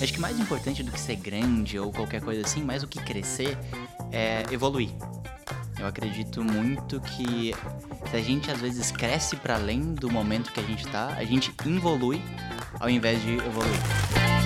Acho que mais importante do que ser grande ou qualquer coisa assim, mais do que crescer, é evoluir. Eu acredito muito que se a gente às vezes cresce para além do momento que a gente está, a gente evolui ao invés de evoluir.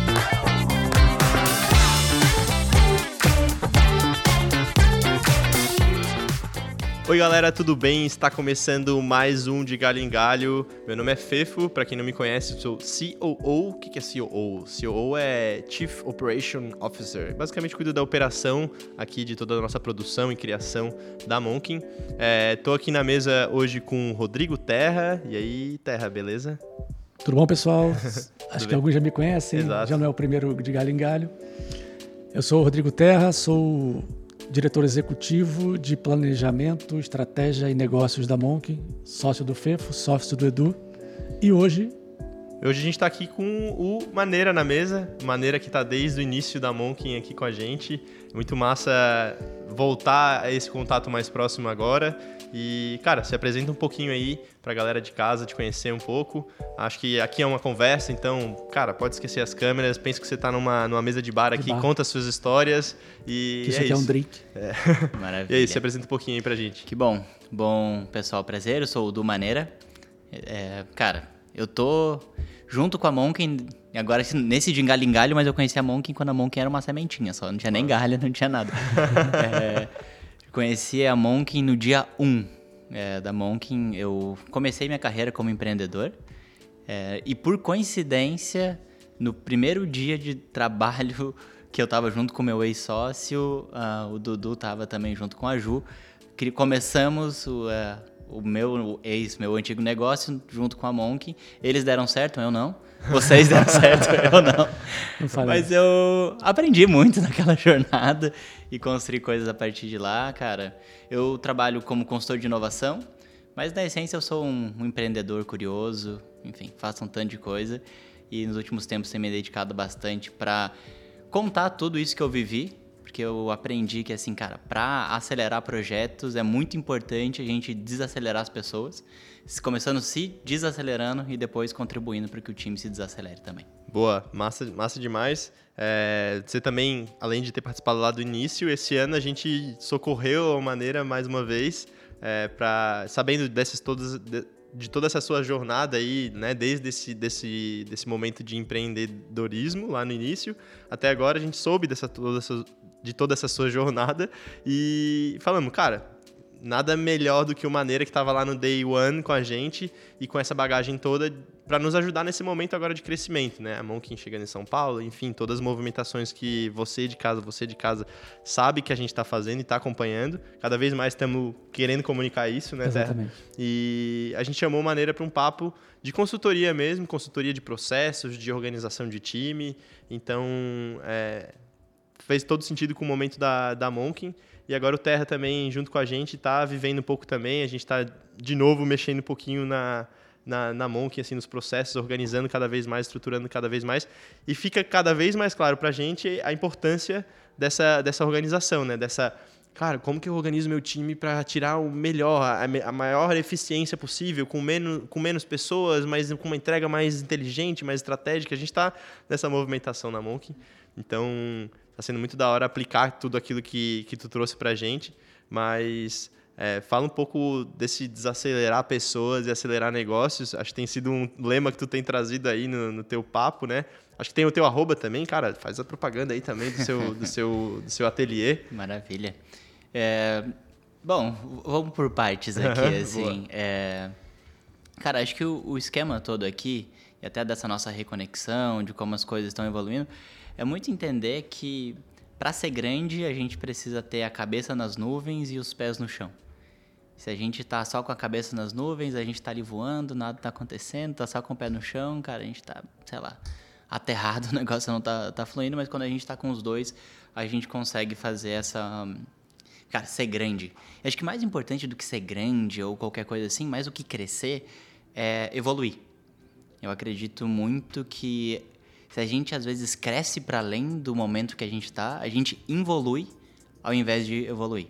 Oi galera, tudo bem? Está começando mais um de Galho em Galho. Meu nome é Fefo, para quem não me conhece, sou COO. O que é COO? COO é Chief Operation Officer. Basicamente cuido da operação aqui de toda a nossa produção e criação da Monkin. Estou é, aqui na mesa hoje com o Rodrigo Terra. E aí, Terra, beleza? Tudo bom, pessoal? Acho que alguns já me conhecem, Exato. já não é o primeiro de Galho em Galho. Eu sou o Rodrigo Terra, sou diretor executivo de planejamento, estratégia e negócios da Monk, sócio do FEFO, sócio do Edu. E hoje. Hoje a gente está aqui com o Maneira na mesa, Maneira que está desde o início da Monk aqui com a gente. Muito massa voltar a esse contato mais próximo agora. E, cara, se apresenta um pouquinho aí pra galera de casa te conhecer um pouco. Acho que aqui é uma conversa, então, cara, pode esquecer as câmeras. Pensa que você tá numa, numa mesa de bar aqui, de bar. conta as suas histórias e. Que isso é aqui isso. é um drink. É. Maravilha. E aí, se apresenta um pouquinho aí pra gente. Que bom. Bom, pessoal, prazer. Eu sou o Du Maneira. É, cara, eu tô junto com a Monken, agora nesse de galho em galho, mas eu conheci a Monken quando a Monken era uma sementinha só, não tinha nem galho, não tinha nada. é, Conheci a Monkin no dia 1 é, da Monkin. Eu comecei minha carreira como empreendedor é, e, por coincidência, no primeiro dia de trabalho que eu estava junto com meu ex-sócio, uh, o Dudu estava também junto com a Ju, que começamos o, uh, o meu ex, meu antigo negócio, junto com a Monk. Eles deram certo, eu não. Vocês deram certo, eu não. não Mas eu aprendi muito naquela jornada e construir coisas a partir de lá, cara. Eu trabalho como consultor de inovação, mas na essência eu sou um, um empreendedor curioso, enfim, faço um tanto de coisa. E nos últimos tempos tenho me dedicado bastante para contar tudo isso que eu vivi, porque eu aprendi que assim, cara, para acelerar projetos é muito importante a gente desacelerar as pessoas, começando se desacelerando e depois contribuindo para que o time se desacelere também. Boa, massa, massa demais. É, você também, além de ter participado lá do início, esse ano a gente socorreu a maneira mais uma vez, é, sabendo dessas todas de, de, toda essa sua jornada aí, né, desde esse desse, desse momento de empreendedorismo lá no início até agora a gente soube dessa toda essa, de toda essa sua jornada e falamos, cara, nada melhor do que o Maneira que estava lá no Day One com a gente e com essa bagagem toda para nos ajudar nesse momento agora de crescimento, né? A Monkin chegando em São Paulo, enfim, todas as movimentações que você de casa, você de casa sabe que a gente está fazendo e está acompanhando. Cada vez mais estamos querendo comunicar isso, né, Exatamente. E a gente chamou Maneira para um papo de consultoria mesmo, consultoria de processos, de organização de time. Então, é, fez todo sentido com o momento da, da Monkin. E agora o Terra também, junto com a gente, está vivendo um pouco também. A gente está, de novo, mexendo um pouquinho na, na, na Monk, assim, nos processos, organizando cada vez mais, estruturando cada vez mais. E fica cada vez mais claro para a gente a importância dessa, dessa organização, né? Dessa, cara, como que eu organizo meu time para tirar o melhor, a, a, maior eficiência possível, com menos, com menos pessoas, mas com uma entrega mais inteligente, mais estratégica. A gente está nessa movimentação na Monk. Então, Tá sendo muito da hora aplicar tudo aquilo que, que tu trouxe pra gente, mas é, fala um pouco desse desacelerar pessoas e acelerar negócios. Acho que tem sido um lema que tu tem trazido aí no, no teu papo, né? Acho que tem o teu arroba também, cara. Faz a propaganda aí também do seu, do seu, do seu ateliê. Maravilha. É, bom, vamos por partes aqui, assim. É, cara, acho que o, o esquema todo aqui, e até dessa nossa reconexão, de como as coisas estão evoluindo, é muito entender que para ser grande a gente precisa ter a cabeça nas nuvens e os pés no chão. Se a gente tá só com a cabeça nas nuvens, a gente tá ali voando, nada tá acontecendo, tá só com o pé no chão, cara, a gente tá, sei lá, aterrado, o negócio não tá, tá fluindo, mas quando a gente tá com os dois, a gente consegue fazer essa. Cara, ser grande. Acho que mais importante do que ser grande ou qualquer coisa assim, mais do que crescer, é evoluir. Eu acredito muito que se a gente às vezes cresce para além do momento que a gente está, a gente evolui ao invés de evoluir.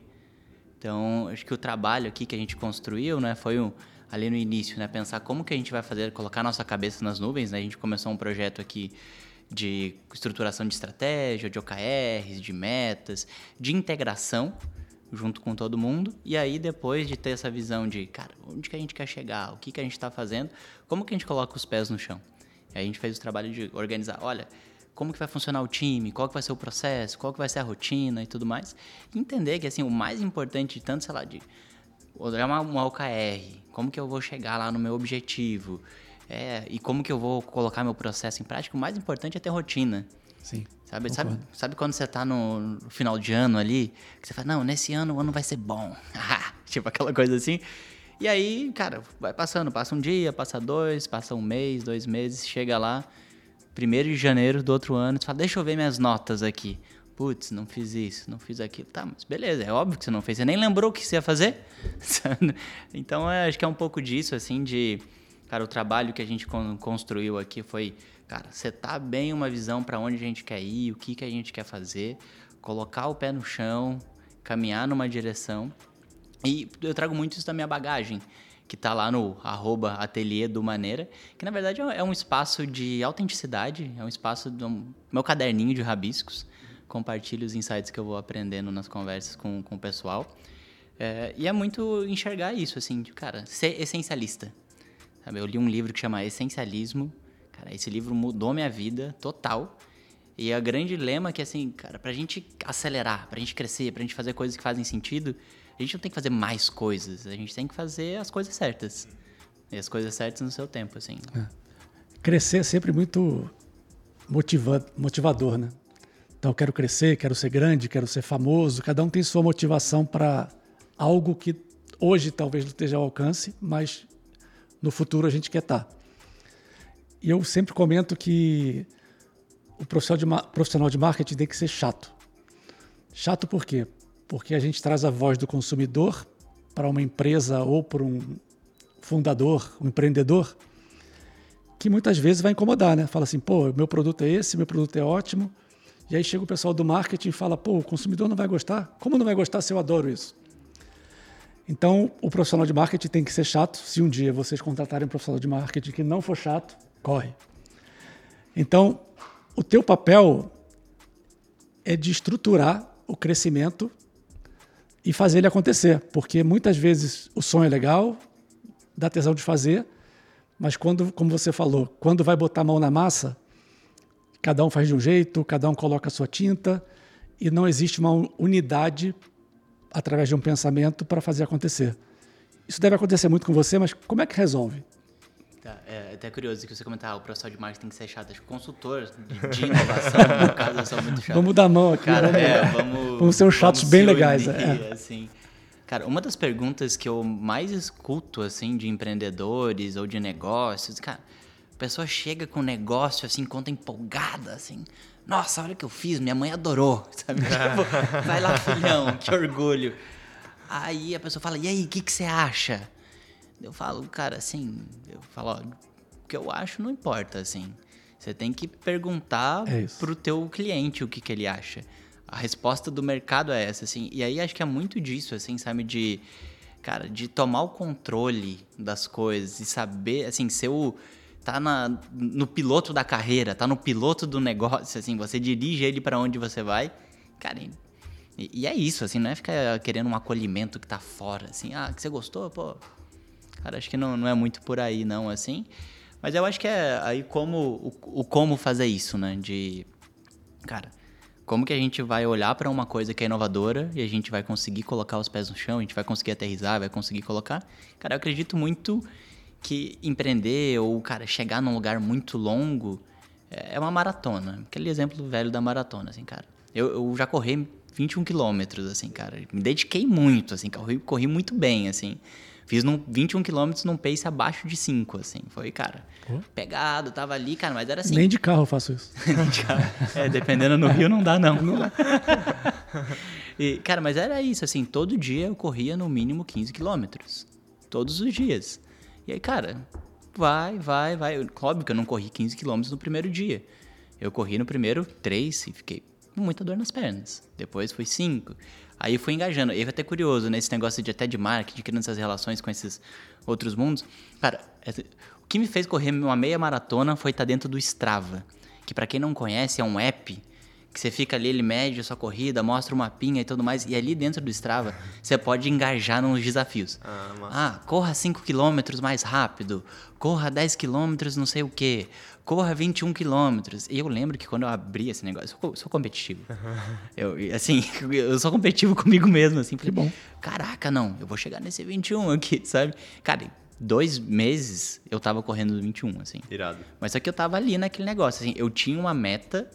Então, acho que o trabalho aqui que a gente construiu, né, foi um, ali no início, né, pensar como que a gente vai fazer, colocar nossa cabeça nas nuvens, né? A gente começou um projeto aqui de estruturação de estratégia, de OKRs, de metas, de integração junto com todo mundo. E aí, depois de ter essa visão de, cara, onde que a gente quer chegar, o que, que a gente está fazendo, como que a gente coloca os pés no chão? E aí a gente fez o trabalho de organizar, olha, como que vai funcionar o time, qual que vai ser o processo, qual que vai ser a rotina e tudo mais. E entender que, assim, o mais importante de tanto, sei lá, de olhar uma, uma OKR, como que eu vou chegar lá no meu objetivo, é, e como que eu vou colocar meu processo em prática, o mais importante é ter rotina. Sim. Sabe, sabe, sabe quando você tá no, final de ano ali, que você fala, não, nesse ano o ano vai ser bom. tipo aquela coisa assim. E aí, cara, vai passando, passa um dia, passa dois, passa um mês, dois meses, chega lá, primeiro de janeiro do outro ano, você fala, deixa eu ver minhas notas aqui. Putz, não fiz isso, não fiz aquilo. Tá, mas beleza, é óbvio que você não fez. Você nem lembrou o que você ia fazer. então, é, acho que é um pouco disso, assim, de Cara, o trabalho que a gente construiu aqui foi, cara, setar bem uma visão para onde a gente quer ir, o que, que a gente quer fazer, colocar o pé no chão, caminhar numa direção. E eu trago muito isso da minha bagagem, que está lá no arroba ateliê do Maneira, que na verdade é um espaço de autenticidade, é um espaço do meu caderninho de rabiscos. Compartilho os insights que eu vou aprendendo nas conversas com, com o pessoal. É, e é muito enxergar isso, assim, de, cara, ser essencialista. Sabe? Eu li um livro que chama Essencialismo. Cara, esse livro mudou minha vida total. E o grande lema é que, assim, cara, pra gente acelerar, pra gente crescer, pra gente fazer coisas que fazem sentido, a gente não tem que fazer mais coisas, a gente tem que fazer as coisas certas. E as coisas certas no seu tempo, assim. É. Crescer é sempre muito motiva motivador, né? Então, eu quero crescer, quero ser grande, quero ser famoso. Cada um tem sua motivação para algo que hoje talvez não esteja ao alcance, mas no futuro a gente quer estar. Tá. E eu sempre comento que o profissional de, profissional de marketing tem que ser chato. Chato por quê? Porque a gente traz a voz do consumidor para uma empresa ou para um fundador, um empreendedor, que muitas vezes vai incomodar, né? Fala assim, pô, meu produto é esse, meu produto é ótimo. E aí chega o pessoal do marketing e fala, pô, o consumidor não vai gostar? Como não vai gostar se eu adoro isso? Então, o profissional de marketing tem que ser chato. Se um dia vocês contratarem um profissional de marketing que não for chato, corre. Então, o teu papel é de estruturar o crescimento e fazer ele acontecer, porque muitas vezes o sonho é legal, dá tesão de fazer, mas quando, como você falou, quando vai botar a mão na massa, cada um faz de um jeito, cada um coloca a sua tinta e não existe uma unidade através de um pensamento para fazer acontecer. Isso deve acontecer muito com você, mas como é que resolve? Tá, é até curioso que você comentar, ah, o profissional de marketing tem que ser chato. Acho que consultor de, inovação, no caso, eu sou muito chato. Vamos dar mão aqui. Cara, vamos, é, vamos, vamos ser uns chatos bem legais. Unir, é. assim. Cara, uma das perguntas que eu mais escuto, assim, de empreendedores ou de negócios, cara, a pessoa chega com um negócio, assim, conta empolgada, assim, nossa, olha o que eu fiz, minha mãe adorou, sabe? Tipo, vai lá, filhão, que orgulho. Aí a pessoa fala, e aí, o que, que você acha? Eu falo, cara, assim, eu falo, ó, o que eu acho não importa, assim. Você tem que perguntar é pro teu cliente o que, que ele acha. A resposta do mercado é essa, assim. E aí acho que é muito disso, assim, sabe? De, cara, de tomar o controle das coisas e saber, assim, ser o tá na, no piloto da carreira, tá no piloto do negócio, assim, você dirige ele para onde você vai. Cara, e, e, é isso, assim, não é ficar querendo um acolhimento que tá fora, assim, ah, que você gostou, pô. Cara, acho que não, não é muito por aí, não, assim. Mas eu acho que é aí como o, o como fazer isso, né? De, cara, como que a gente vai olhar para uma coisa que é inovadora e a gente vai conseguir colocar os pés no chão, a gente vai conseguir aterrizar, vai conseguir colocar. Cara, eu acredito muito que empreender ou, cara, chegar num lugar muito longo é uma maratona. Aquele exemplo velho da maratona, assim, cara. Eu, eu já corri 21 quilômetros, assim, cara. Me dediquei muito, assim, corri, corri muito bem, assim. Fiz num 21 quilômetros num pace abaixo de 5, assim. Foi, cara, Pô. pegado, tava ali, cara, mas era assim. Nem de carro eu faço isso. Nem de carro. É, dependendo no Rio não dá, não. não dá. e, cara, mas era isso, assim, todo dia eu corria no mínimo 15 quilômetros. Todos os dias. E aí, cara, vai, vai, vai. Óbvio que eu não corri 15 quilômetros no primeiro dia. Eu corri no primeiro 3 e fiquei com muita dor nas pernas. Depois foi 5. Aí fui engajando. E é até curioso nesse negócio de até de marketing, criando essas relações com esses outros mundos. Cara, é, o que me fez correr uma meia maratona foi estar dentro do Strava que para quem não conhece é um app que você fica ali, ele mede a sua corrida, mostra uma pinha e tudo mais, e ali dentro do Strava você pode engajar nos desafios. Ah, ah corra 5 km mais rápido, corra 10 km não sei o quê, corra 21 km. E eu lembro que quando eu abri esse negócio, eu sou, sou competitivo. eu, assim, eu sou competitivo comigo mesmo, assim. Que bom. Caraca, não, eu vou chegar nesse 21 aqui, sabe? Cara, dois meses eu tava correndo 21, assim. Irado. Mas só que eu tava ali naquele negócio, assim, eu tinha uma meta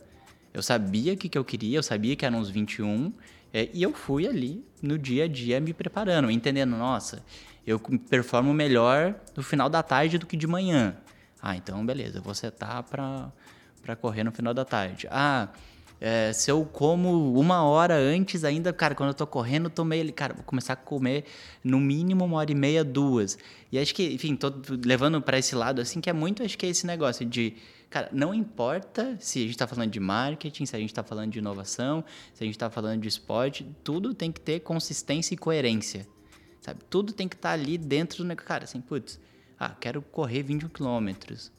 eu sabia o que, que eu queria, eu sabia que eram uns 21, é, e eu fui ali no dia a dia me preparando, entendendo, nossa, eu performo melhor no final da tarde do que de manhã. Ah, então beleza, vou setar para correr no final da tarde. Ah, é, se eu como uma hora antes ainda, cara, quando eu tô correndo, eu tomei ele, cara, vou começar a comer no mínimo uma hora e meia, duas. E acho que, enfim, tô levando para esse lado, assim, que é muito, acho que é esse negócio de Cara, não importa se a gente está falando de marketing, se a gente está falando de inovação, se a gente está falando de esporte, tudo tem que ter consistência e coerência. Sabe? Tudo tem que estar tá ali dentro do negócio. Cara, assim, putz, ah, quero correr 21 quilômetros.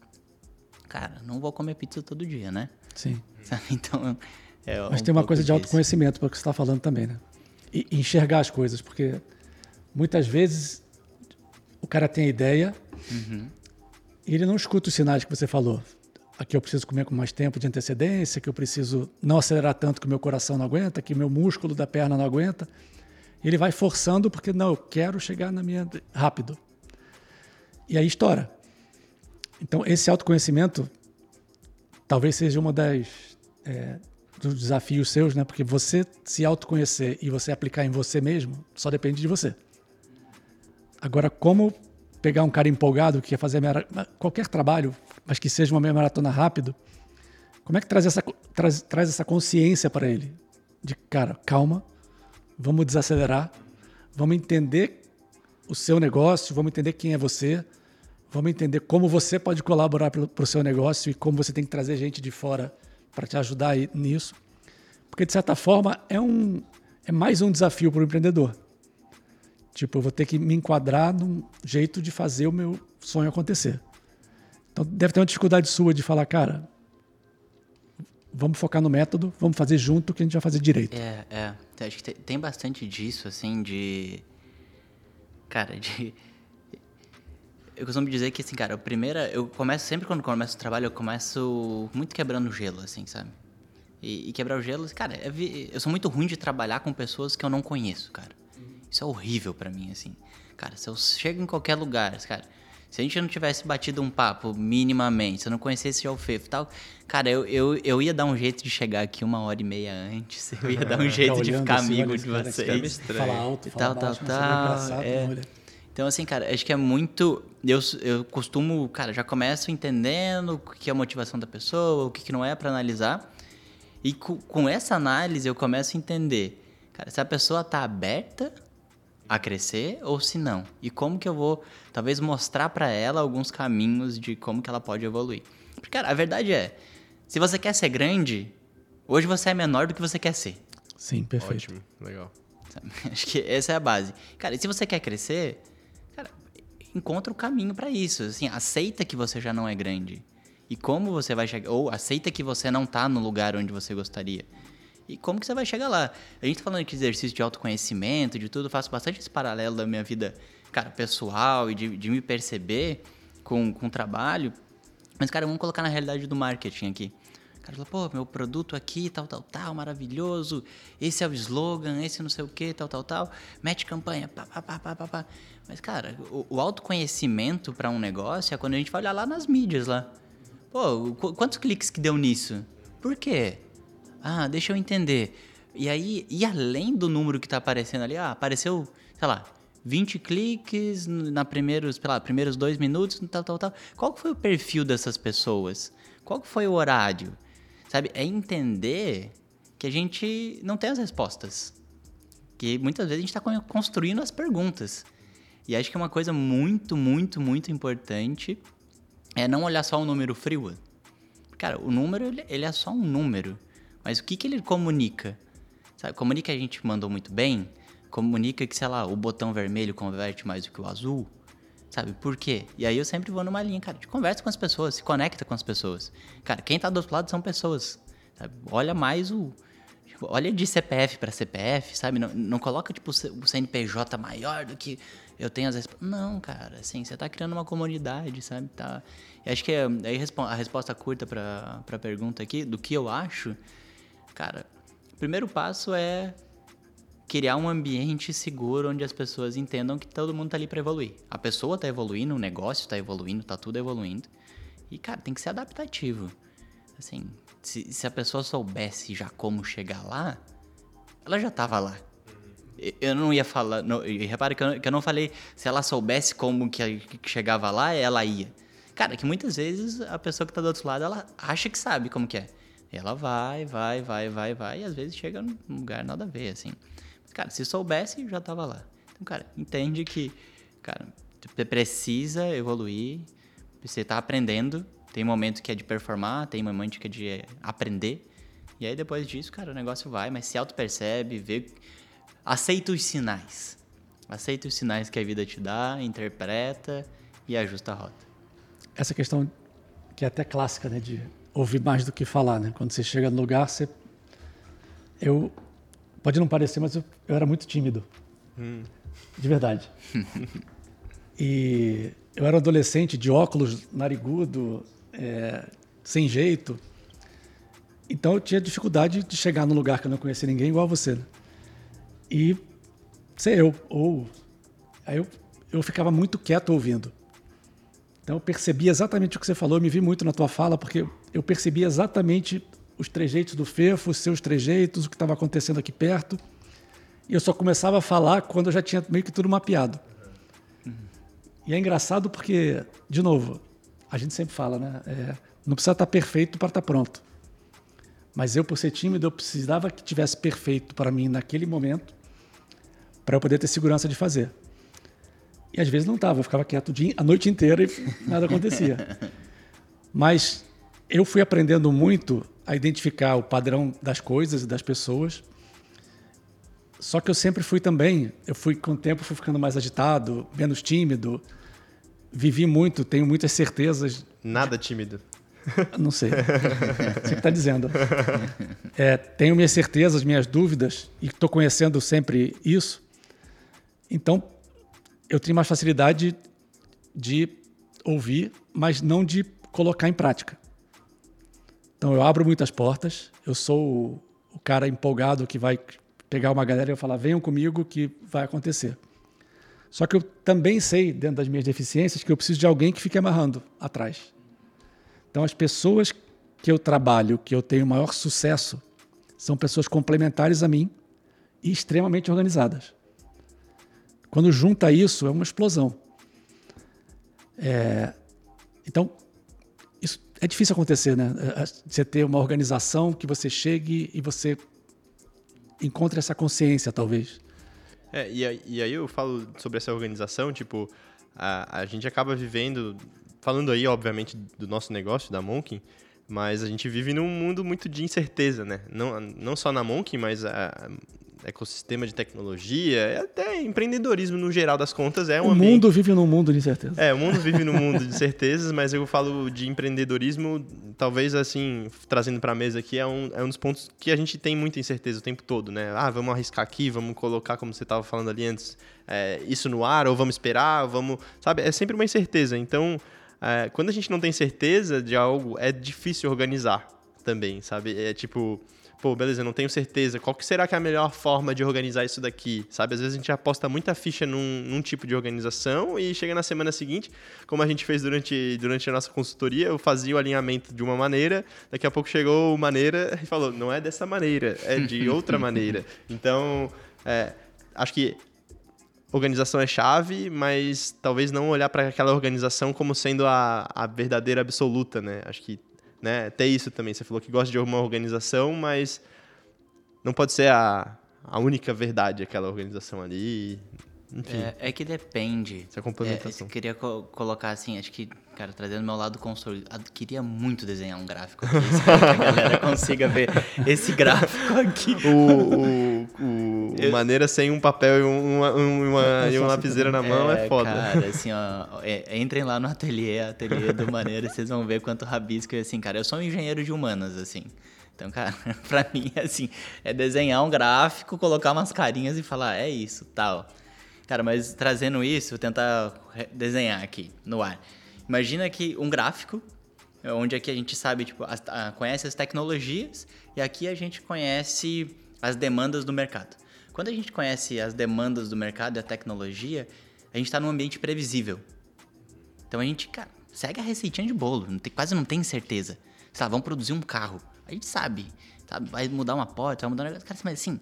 Cara, não vou comer pizza todo dia, né? Sim. Então. É Mas um tem uma coisa de autoconhecimento, para o que você está falando também, né? E enxergar as coisas, porque muitas vezes o cara tem a ideia uhum. e ele não escuta os sinais que você falou aqui eu preciso comer com mais tempo de antecedência, que eu preciso não acelerar tanto que o meu coração não aguenta, que o meu músculo da perna não aguenta. Ele vai forçando porque não, eu quero chegar na minha rápido. E aí estoura. Então esse autoconhecimento talvez seja uma das é, dos desafios seus, né? Porque você se autoconhecer e você aplicar em você mesmo só depende de você. Agora como pegar um cara empolgado que quer fazer qualquer trabalho, mas que seja uma meia maratona rápido, como é que traz essa, traz, traz essa consciência para ele? De, cara, calma, vamos desacelerar, vamos entender o seu negócio, vamos entender quem é você, vamos entender como você pode colaborar para o seu negócio e como você tem que trazer gente de fora para te ajudar nisso. Porque, de certa forma, é, um, é mais um desafio para o empreendedor. Tipo, eu vou ter que me enquadrar num jeito de fazer o meu sonho acontecer. Então deve ter uma dificuldade sua de falar, cara, vamos focar no método, vamos fazer junto que a gente vai fazer direito. É, é. Acho que tem bastante disso, assim, de. Cara, de. Eu costumo dizer que, assim, cara, a primeira. Eu começo sempre quando começo o trabalho, eu começo muito quebrando gelo, assim, sabe? E, e quebrar o gelo, cara, é, eu sou muito ruim de trabalhar com pessoas que eu não conheço, cara. Isso é horrível para mim, assim. Cara, se eu chego em qualquer lugar, cara, se a gente não tivesse batido um papo minimamente, se eu não conhecesse o Alfefo e tal, cara, eu, eu, eu ia dar um jeito de chegar aqui uma hora e meia antes. Eu ia dar um jeito de ficar assim, amigo de vocês. Falar alto, falar tal, baixo, tal, tal. É. Então, assim, cara, acho que é muito. Eu, eu costumo, cara, já começo entendendo o que é a motivação da pessoa, o que, que não é para analisar. E com, com essa análise eu começo a entender, cara, se a pessoa tá aberta a crescer ou se não? E como que eu vou, talvez, mostrar para ela alguns caminhos de como que ela pode evoluir? Porque, cara, a verdade é, se você quer ser grande, hoje você é menor do que você quer ser. Sim, perfeito. Ótimo, legal. Acho que essa é a base. Cara, e se você quer crescer, encontra o caminho para isso. Assim, aceita que você já não é grande. E como você vai chegar, ou aceita que você não tá no lugar onde você gostaria. E como que você vai chegar lá? A gente tá falando de exercício de autoconhecimento, de tudo, faço bastante esse paralelo da minha vida, cara, pessoal e de, de me perceber com, com o trabalho. Mas, cara, vamos colocar na realidade do marketing aqui. O cara fala, pô, meu produto aqui, tal, tal, tal, maravilhoso. Esse é o slogan, esse não sei o que, tal, tal, tal. Mete campanha, pá, pá, pá, pá, pá, pá. Mas, cara, o, o autoconhecimento para um negócio é quando a gente vai olhar lá nas mídias lá. Pô, quantos cliques que deu nisso? Por quê? Ah, deixa eu entender. E aí, e além do número que está aparecendo ali, ah, apareceu, sei lá, 20 cliques na primeiros, sei lá, primeiros dois minutos, tal, tal, tal. Qual foi o perfil dessas pessoas? Qual foi o horário? Sabe, é entender que a gente não tem as respostas. Que muitas vezes a gente está construindo as perguntas. E acho que é uma coisa muito, muito, muito importante é não olhar só o número frio. Cara, o número, ele é só um número. Mas o que, que ele comunica? Sabe, comunica que a gente mandou muito bem, comunica que, sei lá, o botão vermelho converte mais do que o azul. Sabe, por quê? E aí eu sempre vou numa linha, cara, de conversa com as pessoas, se conecta com as pessoas. Cara, quem tá do outro lado são pessoas. Sabe? Olha mais o. Tipo, olha de CPF para CPF, sabe? Não, não coloca, tipo, o CNPJ maior do que eu tenho as Não, cara, assim, você tá criando uma comunidade, sabe? Tá... Acho que é, aí a resposta curta pra, pra pergunta aqui, do que eu acho, cara, o primeiro passo é criar um ambiente seguro onde as pessoas entendam que todo mundo tá ali para evoluir. A pessoa tá evoluindo, o negócio tá evoluindo, tá tudo evoluindo. E, cara, tem que ser adaptativo. Assim, se, se a pessoa soubesse já como chegar lá, ela já tava lá. Eu não ia falar. Não, repare que eu, que eu, não falei se ela soubesse como que, que, chegava lá, ela ia. Cara, que muitas vezes a pessoa que tá do outro lado, ela acha que sabe como que é. Ela vai, vai, vai, vai, vai, e às vezes chega num lugar nada a ver, assim. Cara, se soubesse, já tava lá. Então, cara, entende que, cara, você precisa evoluir, você tá aprendendo. Tem momento que é de performar, tem momento que é de aprender. E aí depois disso, cara, o negócio vai, mas se auto-percebe, vê. Aceita os sinais. Aceita os sinais que a vida te dá, interpreta e ajusta a rota. Essa questão que é até clássica, né? De ouvir mais do que falar, né? Quando você chega no lugar, você. Eu Pode não parecer, mas eu, eu era muito tímido. Hum. De verdade. e eu era um adolescente de óculos, narigudo, é, sem jeito. Então eu tinha dificuldade de chegar num lugar que eu não conhecia ninguém igual a você. Né? E ser eu. Ou. Aí eu, eu ficava muito quieto ouvindo. Então eu percebi exatamente o que você falou, eu me vi muito na tua fala, porque eu percebi exatamente os trejeitos do Fefo, os seus trejeitos, o que estava acontecendo aqui perto. E eu só começava a falar quando eu já tinha meio que tudo mapeado. E é engraçado porque, de novo, a gente sempre fala, né? É, não precisa estar perfeito para estar pronto. Mas eu, por ser tímido, eu precisava que tivesse perfeito para mim naquele momento, para eu poder ter segurança de fazer. E às vezes não estava, eu ficava quieto a noite inteira e nada acontecia. Mas eu fui aprendendo muito a identificar o padrão das coisas e das pessoas. Só que eu sempre fui também, eu fui com o tempo fui ficando mais agitado, menos tímido. Vivi muito, tenho muitas certezas. Nada tímido. Não sei. Você que está dizendo. É, tenho minhas certezas, minhas dúvidas e estou conhecendo sempre isso. Então, eu tenho mais facilidade de ouvir, mas não de colocar em prática. Então eu abro muitas portas, eu sou o, cara empolgado que vai pegar uma galera e falar: venham comigo que vai acontecer. Só que eu também sei, dentro das minhas deficiências, que eu preciso de alguém que fique amarrando atrás. Então as pessoas que eu trabalho, que eu tenho maior sucesso, são pessoas complementares a mim e extremamente organizadas. Quando junta isso, é uma explosão. É... Então, é difícil acontecer, né? É, é, você ter uma organização que você chegue e você encontre essa consciência, talvez. É, e, e aí eu falo sobre essa organização, tipo, a, a gente acaba vivendo, falando aí, obviamente, do nosso negócio, da Monkin, mas a gente vive num mundo muito de incerteza, né? Não, não só na Monkin, mas a, ecossistema de tecnologia, até empreendedorismo no geral das contas é um O ambiente... mundo vive num mundo de incertezas. É, o mundo vive num mundo de certezas, mas eu falo de empreendedorismo, talvez assim, trazendo para a mesa aqui, é um, é um dos pontos que a gente tem muita incerteza o tempo todo, né? Ah, vamos arriscar aqui, vamos colocar, como você estava falando ali antes, é, isso no ar, ou vamos esperar, ou vamos... Sabe, é sempre uma incerteza. Então, é, quando a gente não tem certeza de algo, é difícil organizar também, sabe? É tipo pô, beleza, não tenho certeza, qual que será que é a melhor forma de organizar isso daqui, sabe? Às vezes a gente aposta muita ficha num, num, tipo de organização e chega na semana seguinte, como a gente fez durante, durante a nossa consultoria, eu fazia o alinhamento de uma maneira, daqui a pouco chegou maneira e falou, não é dessa maneira, é de outra maneira. Então, é, acho que organização é chave, mas talvez não olhar para aquela organização como sendo a, a verdadeira absoluta, né? Acho que né? Até isso também. Você falou que gosta de uma organização, mas não pode ser a, a única verdade aquela organização ali. Enfim. É, é que depende. Essa complementação. É, eu queria co colocar assim, acho que, cara, trazendo meu lado consultor, queria muito desenhar um gráfico aqui, que a galera consiga ver esse gráfico aqui. O, o, o, eu... maneira sem um papel e uma, uma, e uma lapiseira na mão é, é foda. Cara, assim, ó, é, entrem lá no ateliê, ateliê do Maneira, vocês vão ver quanto rabisco assim, cara. Eu sou um engenheiro de humanas, assim. Então, cara, pra mim, assim, é desenhar um gráfico, colocar umas carinhas e falar, é isso, tal. Cara, mas trazendo isso, vou tentar desenhar aqui no ar. Imagina que um gráfico, onde aqui a gente sabe, tipo, as, a, conhece as tecnologias e aqui a gente conhece as demandas do mercado. Quando a gente conhece as demandas do mercado e a tecnologia, a gente está num ambiente previsível. Então a gente, cara, segue a receitinha de bolo, não tem, quase não tem certeza. Sei lá, vamos produzir um carro. A gente sabe, sabe? Vai mudar uma porta, vai mudar um negócio. Cara, mas assim,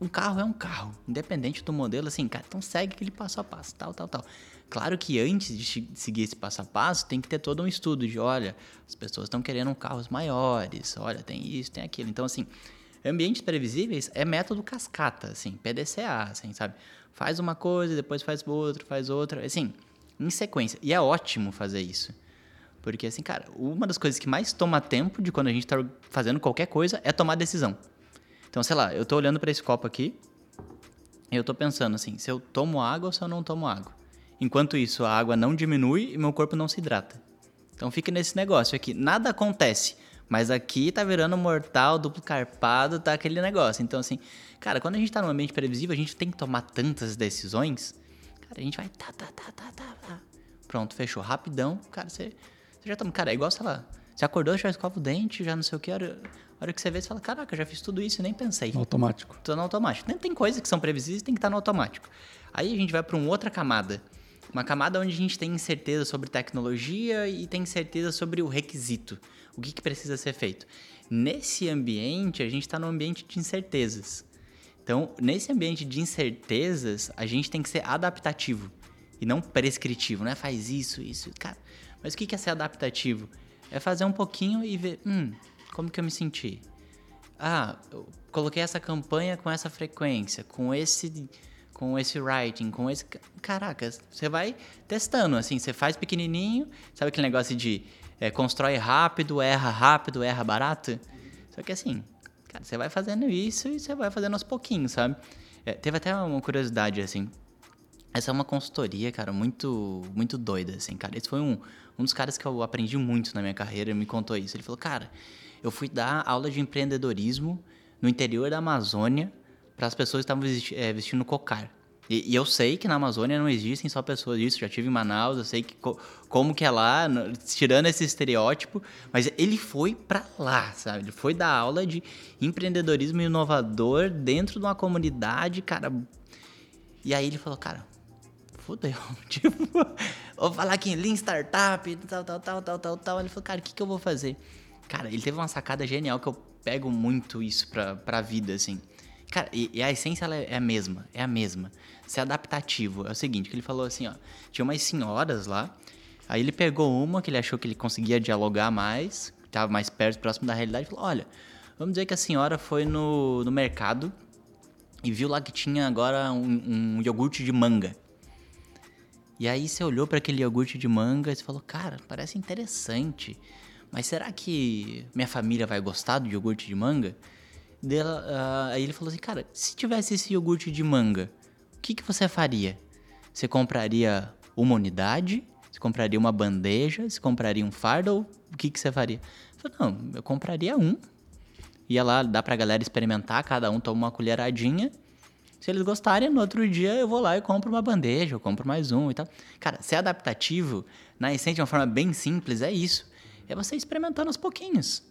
um carro é um carro, independente do modelo, assim, cara, então segue aquele passo a passo, tal, tal, tal. Claro que antes de seguir esse passo a passo, tem que ter todo um estudo de, olha, as pessoas estão querendo carros maiores, olha, tem isso, tem aquilo. Então, assim, ambientes previsíveis é método cascata, assim, PDCA, assim, sabe? Faz uma coisa, depois faz outra, faz outra, assim, em sequência. E é ótimo fazer isso. Porque, assim, cara, uma das coisas que mais toma tempo de quando a gente está fazendo qualquer coisa é tomar decisão. Então, sei lá, eu tô olhando para esse copo aqui eu tô pensando assim, se eu tomo água ou se eu não tomo água. Enquanto isso, a água não diminui e meu corpo não se hidrata. Então fica nesse negócio aqui. Nada acontece, mas aqui tá virando mortal, duplo carpado, tá aquele negócio. Então, assim, cara, quando a gente tá num ambiente previsível, a gente tem que tomar tantas decisões. Cara, a gente vai. Tá, tá, tá, tá, tá, tá. Pronto, fechou. Rapidão. Cara, você, você já toma. Cara, é igual, sei lá. Você acordou, já escova o dente, já não sei o que. A hora que você vê, você fala, caraca, já fiz tudo isso e nem pensei. No automático. Tô no automático. Tem, tem coisas que são previsíveis e tem que estar no automático. Aí a gente vai para uma outra camada. Uma camada onde a gente tem incerteza sobre tecnologia e tem certeza sobre o requisito. O que, que precisa ser feito. Nesse ambiente, a gente está num ambiente de incertezas. Então, nesse ambiente de incertezas, a gente tem que ser adaptativo e não prescritivo, né? Faz isso, isso. Cara, mas o que é ser adaptativo? É fazer um pouquinho e ver, hum, como que eu me senti? Ah, eu coloquei essa campanha com essa frequência, com esse com esse writing, com esse caraca, você vai testando assim, você faz pequenininho, sabe aquele negócio de é, constrói rápido, erra rápido, erra barato? Só que assim, cara, você vai fazendo isso e você vai fazendo aos pouquinhos, sabe? É, teve até uma curiosidade assim. Essa é uma consultoria, cara, muito muito doida assim, cara. Esse foi um, um dos caras que eu aprendi muito na minha carreira, me contou isso. Ele falou: "Cara, eu fui dar aula de empreendedorismo no interior da Amazônia para as pessoas que estavam é, vestindo cocar. E, e, eu sei que na Amazônia não existem só pessoas disso, já tive em Manaus, eu sei que como que é lá, tirando esse estereótipo, mas ele foi para lá, sabe? Ele foi dar aula de empreendedorismo inovador dentro de uma comunidade, cara. E aí ele falou, cara, fudeu, tipo, vou falar aqui em Lean Startup, tal, tal, tal, tal, tal, tal. Ele falou, cara, o que, que eu vou fazer? Cara, ele teve uma sacada genial que eu pego muito isso pra, pra vida, assim. Cara, e, e a essência é, é a mesma, é a mesma. Ser adaptativo. É o seguinte, que ele falou assim, ó. Tinha umas senhoras lá, aí ele pegou uma que ele achou que ele conseguia dialogar mais, estava mais perto, próximo da realidade, falou, olha, vamos dizer que a senhora foi no, no mercado e viu lá que tinha agora um, um iogurte de manga. E aí você olhou para aquele iogurte de manga e falou, cara, parece interessante mas será que minha família vai gostar do iogurte de manga? Dela, uh, aí ele falou assim, cara, se tivesse esse iogurte de manga, o que, que você faria? Você compraria uma unidade? Você compraria uma bandeja? Você compraria um fardo? O que, que você faria? Eu falei, não, eu compraria um. Ia lá, dá pra galera experimentar, cada um toma uma colheradinha. Se eles gostarem, no outro dia eu vou lá e compro uma bandeja, eu compro mais um e tal. Cara, ser adaptativo, na essência, de uma forma bem simples, é isso. É você experimentando aos pouquinhos.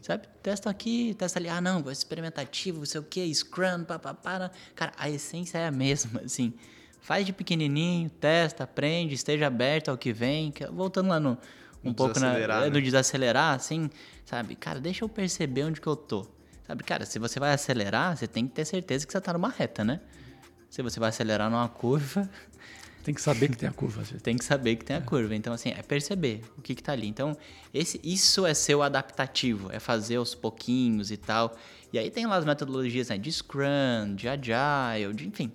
Sabe? Testa aqui, testa ali. Ah, não, vou experimentativo, sei o que, Scrum, papapá. Cara, a essência é a mesma, assim. Faz de pequenininho, testa, aprende, esteja aberto ao que vem. Voltando lá no, um pouco na, né? no desacelerar, assim, sabe? Cara, deixa eu perceber onde que eu tô. Sabe, cara, se você vai acelerar, você tem que ter certeza que você tá numa reta, né? Se você vai acelerar numa curva, tem que saber que tem a curva. Tem que saber que tem a curva. Então, assim, é perceber o que, está ali. Então, esse, isso é ser o adaptativo, é fazer aos pouquinhos e tal. E aí tem lá as metodologias né, de Scrum, de Agile, de, enfim,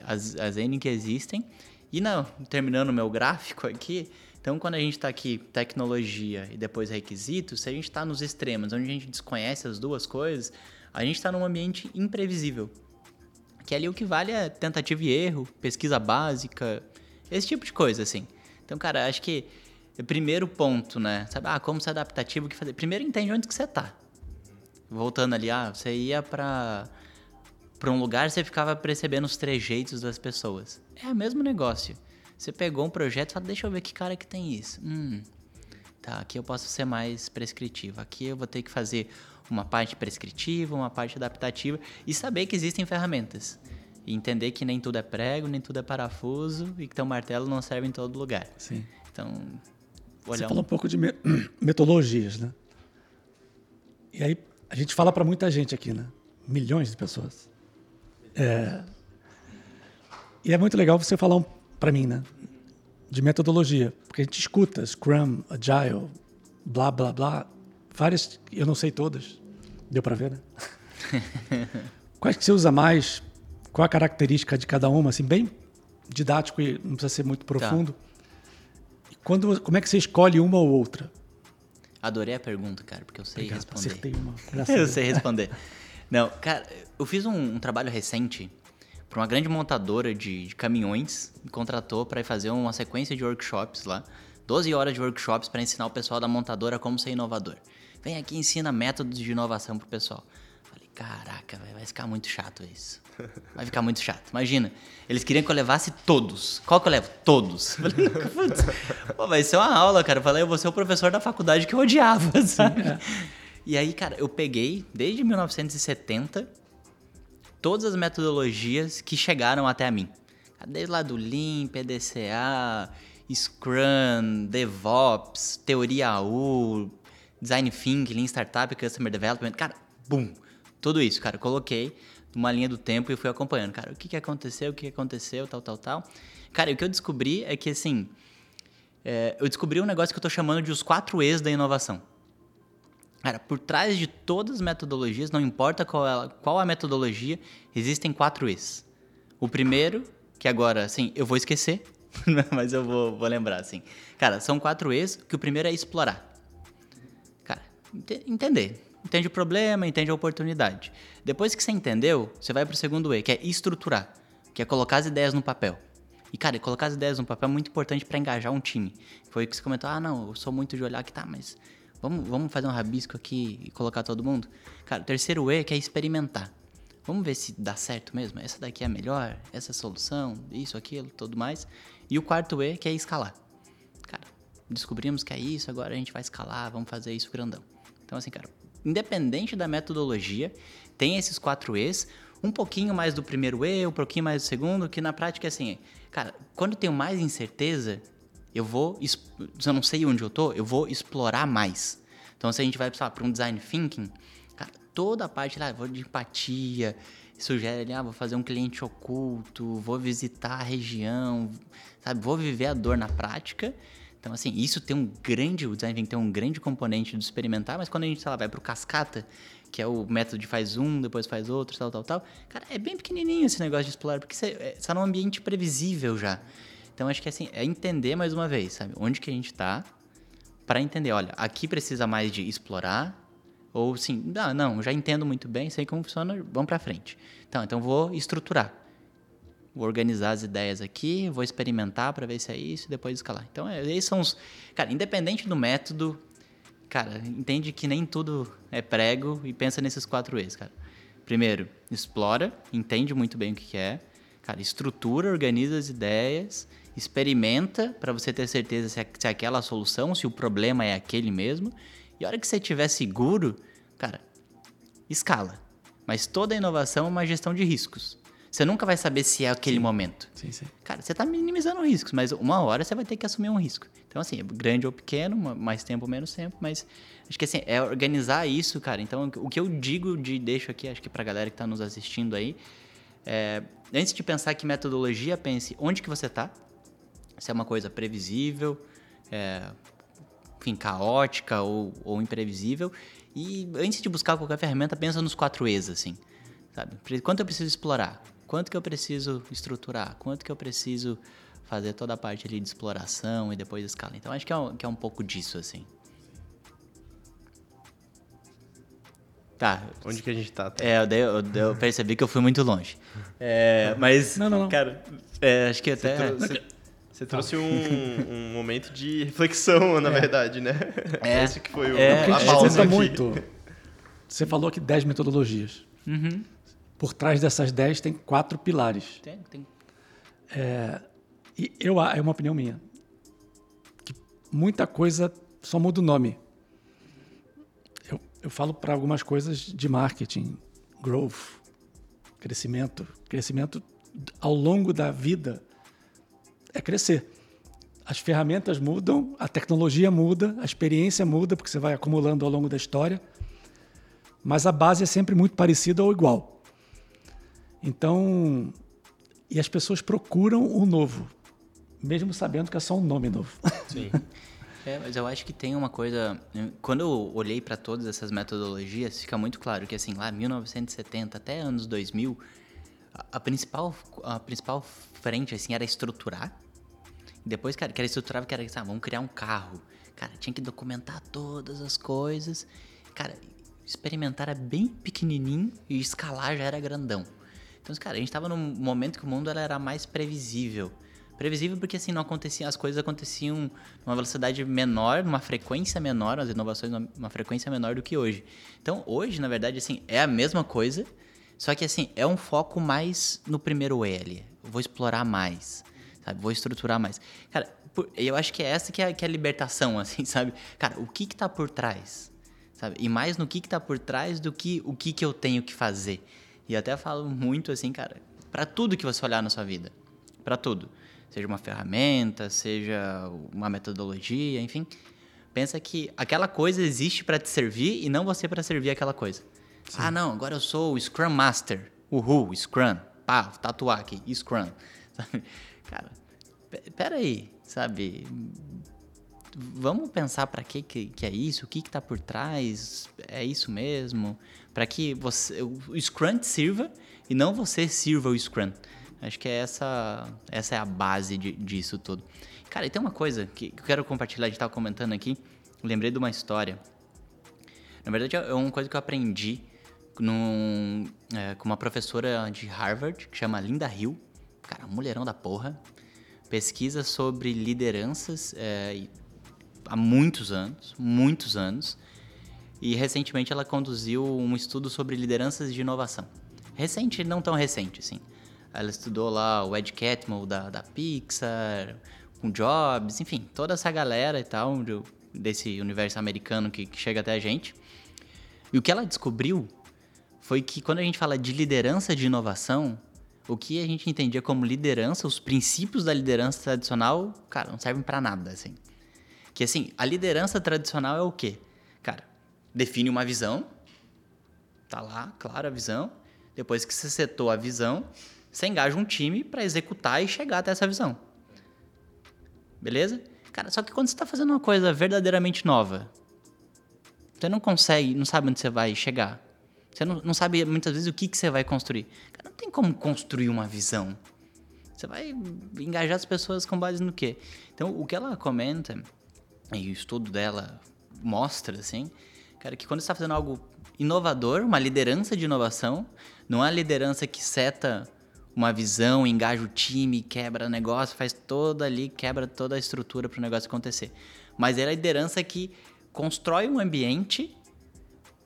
as, as N que existem. E não, terminando o meu gráfico aqui, então quando a gente está aqui, tecnologia e depois requisitos, se a gente está nos extremos, onde a gente desconhece as duas coisas, a gente está num ambiente imprevisível. Que ali o que vale é tentativa e erro, pesquisa básica, esse tipo de coisa, assim. Então, cara, acho que o primeiro ponto, né? Sabe, ah, como ser adaptativo, o que fazer? Primeiro entende onde que você tá. Voltando ali, ah, você ia para para um lugar, você ficava percebendo os trejeitos das pessoas. É o mesmo negócio. Você pegou um projeto e fala, deixa eu ver que cara que tem isso. Hum, tá, aqui eu posso ser mais prescritivo. Aqui eu vou ter que fazer uma parte prescritiva, uma parte adaptativa e saber que existem ferramentas. E entender que nem tudo é prego, nem tudo é parafuso e que teu martelo não serve em todo lugar. Sim. Então, Você um... falou um pouco de me metodologias, né? E aí a gente fala para muita gente aqui, né? Milhões de pessoas. É... E é muito legal você falar um, para mim, né? De metodologia, porque a gente escuta Scrum, Agile, blá blá blá, várias, eu não sei todas. Deu para ver, né? Quais que você usa mais? Qual a característica de cada uma, assim, bem didático e não precisa ser muito tá. profundo. Tá. Quando, como é que você escolhe uma ou outra? Adorei a pergunta, cara, porque eu sei Obrigado, responder. Acertei uma. eu sei responder. Não, cara, eu fiz um, um trabalho recente para uma grande montadora de, de caminhões, me contratou para fazer uma sequência de workshops lá, 12 horas de workshops para ensinar o pessoal da montadora como ser inovador. Vem aqui e ensina métodos de inovação pro pessoal. Falei, caraca, vai ficar muito chato isso. Vai ficar muito chato. Imagina, eles queriam que eu levasse todos. Qual que eu levo? Todos. Falei, Pô, vai ser uma aula, cara. Eu falei, eu vou ser o professor da faculdade que eu odiava, sabe? É. E aí, cara, eu peguei, desde 1970, todas as metodologias que chegaram até a mim. Desde lá do Lean, PDCA, Scrum, DevOps, Teoria AU, Design Thinking, Lean Startup, Customer Development. Cara, bum! Tudo isso, cara. coloquei numa linha do tempo e fui acompanhando. Cara, o que, que aconteceu, o que, aconteceu, tal, tal, tal. Cara, e o que eu descobri é que, assim, é, eu descobri um negócio que eu tô chamando de os quatro E's da inovação. Cara, por trás de todas as metodologias, não importa qual, é, qual a metodologia, existem quatro E's. O primeiro, que agora, assim, eu vou esquecer, mas eu vou, vou lembrar, assim. Cara, são quatro E's, que o primeiro é explorar. Entender. Entende o problema, entende a oportunidade. Depois que você entendeu, você vai para o segundo E, que é estruturar, que é colocar as ideias no papel. E, cara, colocar as ideias no papel é muito importante para engajar um time. Foi o que você comentou, ah, não, eu sou muito de olhar que tá, mas vamos, vamos fazer um rabisco aqui e colocar todo mundo? Cara, o terceiro E, que é experimentar. Vamos ver se dá certo mesmo. Essa daqui é a melhor, essa é solução, isso, aquilo, tudo mais. E o quarto E, que é escalar. Cara, descobrimos que é isso, agora a gente vai escalar, vamos fazer isso grandão. Então, assim, cara, independente da metodologia, tem esses quatro E's, um pouquinho mais do primeiro E, um pouquinho mais do segundo, que na prática é assim, cara, quando eu tenho mais incerteza, eu vou, se eu não sei onde eu tô, eu vou explorar mais. Então, se a gente vai para um design thinking, cara, toda a parte lá, vou de empatia, sugere ali, ah, vou fazer um cliente oculto, vou visitar a região, sabe, vou viver a dor na prática. Então, assim, isso tem um grande, o design tem um grande componente de experimentar, mas quando a gente, sei lá, vai pro cascata, que é o método de faz um, depois faz outro, tal, tal, tal, cara, é bem pequenininho esse negócio de explorar, porque você está num ambiente previsível já. Então, acho que, assim, é entender mais uma vez, sabe, onde que a gente está, para entender, olha, aqui precisa mais de explorar, ou sim, ah, não, já entendo muito bem, sei como funciona, vamos para frente. Então, então vou estruturar. Vou organizar as ideias aqui, vou experimentar para ver se é isso e depois escalar. Então, é, esses são os. Cara, independente do método, cara, entende que nem tudo é prego e pensa nesses quatro E's, cara. Primeiro, explora, entende muito bem o que é. Cara, estrutura, organiza as ideias, experimenta para você ter certeza se é, se é aquela solução, se o problema é aquele mesmo. E a hora que você estiver seguro, cara, escala. Mas toda inovação é uma gestão de riscos. Você nunca vai saber se é aquele sim. momento. Sim, sim. Cara, você está minimizando riscos, mas uma hora você vai ter que assumir um risco. Então, assim, é grande ou pequeno, mais tempo ou menos tempo, mas acho que assim, é organizar isso, cara. Então, o que eu digo de deixo aqui, acho que pra galera que está nos assistindo aí, é, antes de pensar que metodologia, pense onde que você está. Se é uma coisa previsível, é, enfim, caótica ou, ou imprevisível. E antes de buscar qualquer ferramenta, pensa nos quatro E's, assim. Sabe? Quanto eu preciso explorar? Quanto que eu preciso estruturar, quanto que eu preciso fazer toda a parte ali de exploração e depois escala. Então acho que é um, que é um pouco disso, assim. Tá. Onde que a gente tá? tá? É, eu, eu, eu, percebi que eu fui muito longe. É, mas, não, não, não. cara, é, acho que até... Você, você trouxe um, um, momento de reflexão, na é. verdade, né? É. Esse que foi o, é, a pausa muito. Você falou que 10 metodologias. Uhum. Por trás dessas 10 tem quatro pilares. Tem, tem. É, e eu, é uma opinião minha. Que muita coisa só muda o nome. Eu, eu falo para algumas coisas de marketing, growth, crescimento. Crescimento ao longo da vida é crescer. As ferramentas mudam, a tecnologia muda, a experiência muda, porque você vai acumulando ao longo da história, mas a base é sempre muito parecida ou igual. Então, e as pessoas procuram o novo, mesmo sabendo que é só um nome novo. Sim. É, mas eu acho que tem uma coisa. Quando eu olhei para todas essas metodologias, fica muito claro que, assim, lá 1970 até anos 2000, a, a principal, a principal frente, assim, era estruturar. Depois, cara, que era estruturar, que era, sabe, vamos criar um carro. Cara, tinha que documentar todas as coisas. Cara, experimentar era bem pequenininho e escalar já era grandão. Então, cara, a gente tava num momento que o mundo era mais previsível. Previsível porque assim não acontecia, as coisas aconteciam numa velocidade menor, numa frequência menor, as inovações numa frequência menor do que hoje. Então, hoje, na verdade, assim, é a mesma coisa, só que assim, é um foco mais no primeiro L. Vou explorar mais, sabe? Vou estruturar mais. Cara, eu acho que é essa que é, que é a libertação, assim, sabe? Cara, o que que tá por trás? Sabe? E mais no que que tá por trás do que o que que eu tenho que fazer. E até falo muito assim, cara, para tudo que você olhar na sua vida, para tudo seja uma ferramenta, seja uma metodologia, enfim. Pensa que aquela coisa existe para te servir e não você para servir aquela coisa. Sim. Ah, não, agora eu sou o Scrum Master. Uhul, Scrum. Pá, tatuar aqui, Scrum. Cara, pera aí, sabe? Vamos pensar para que, que é isso, o que está por trás, é isso mesmo? Para que você, o Scrum sirva e não você sirva o Scrum. Acho que é essa, essa é a base de, disso tudo. Cara, e tem uma coisa que, que eu quero compartilhar, a gente estava comentando aqui, lembrei de uma história. Na verdade, é uma coisa que eu aprendi num, é, com uma professora de Harvard, que chama Linda Hill. Cara, mulherão da porra. Pesquisa sobre lideranças é, há muitos anos, muitos anos. E recentemente ela conduziu um estudo sobre lideranças de inovação. Recente, não tão recente, assim. Ela estudou lá o Ed Catmull da, da Pixar, com Jobs, enfim, toda essa galera e tal, desse universo americano que, que chega até a gente. E o que ela descobriu foi que quando a gente fala de liderança de inovação, o que a gente entendia como liderança, os princípios da liderança tradicional, cara, não servem para nada, assim. Que assim, a liderança tradicional é o quê? Define uma visão, tá lá, claro, a visão. Depois que você setou a visão, você engaja um time para executar e chegar até essa visão. Beleza? Cara, só que quando você está fazendo uma coisa verdadeiramente nova, você não consegue, não sabe onde você vai chegar. Você não, não sabe muitas vezes o que, que você vai construir. Cara, não tem como construir uma visão. Você vai engajar as pessoas com base no quê? Então, o que ela comenta, e o estudo dela mostra, assim, cara, que quando você está fazendo algo inovador, uma liderança de inovação, não é a liderança que seta uma visão, engaja o time, quebra negócio, faz toda ali, quebra toda a estrutura para o negócio acontecer. Mas é a liderança que constrói um ambiente,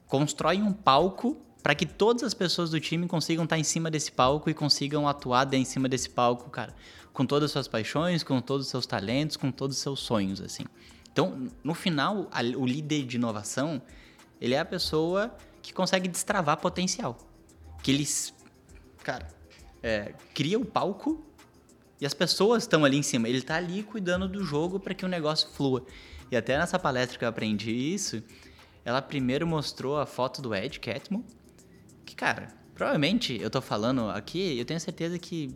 constrói um palco para que todas as pessoas do time consigam estar tá em cima desse palco e consigam atuar em cima desse palco, cara, com todas as suas paixões, com todos os seus talentos, com todos os seus sonhos, assim. Então, no final, a, o líder de inovação, ele é a pessoa que consegue destravar potencial. Que eles, cara, é, cria o palco e as pessoas estão ali em cima. Ele está ali cuidando do jogo para que o negócio flua. E até nessa palestra que eu aprendi isso, ela primeiro mostrou a foto do Ed Catmull, que, cara, provavelmente eu tô falando aqui, eu tenho certeza que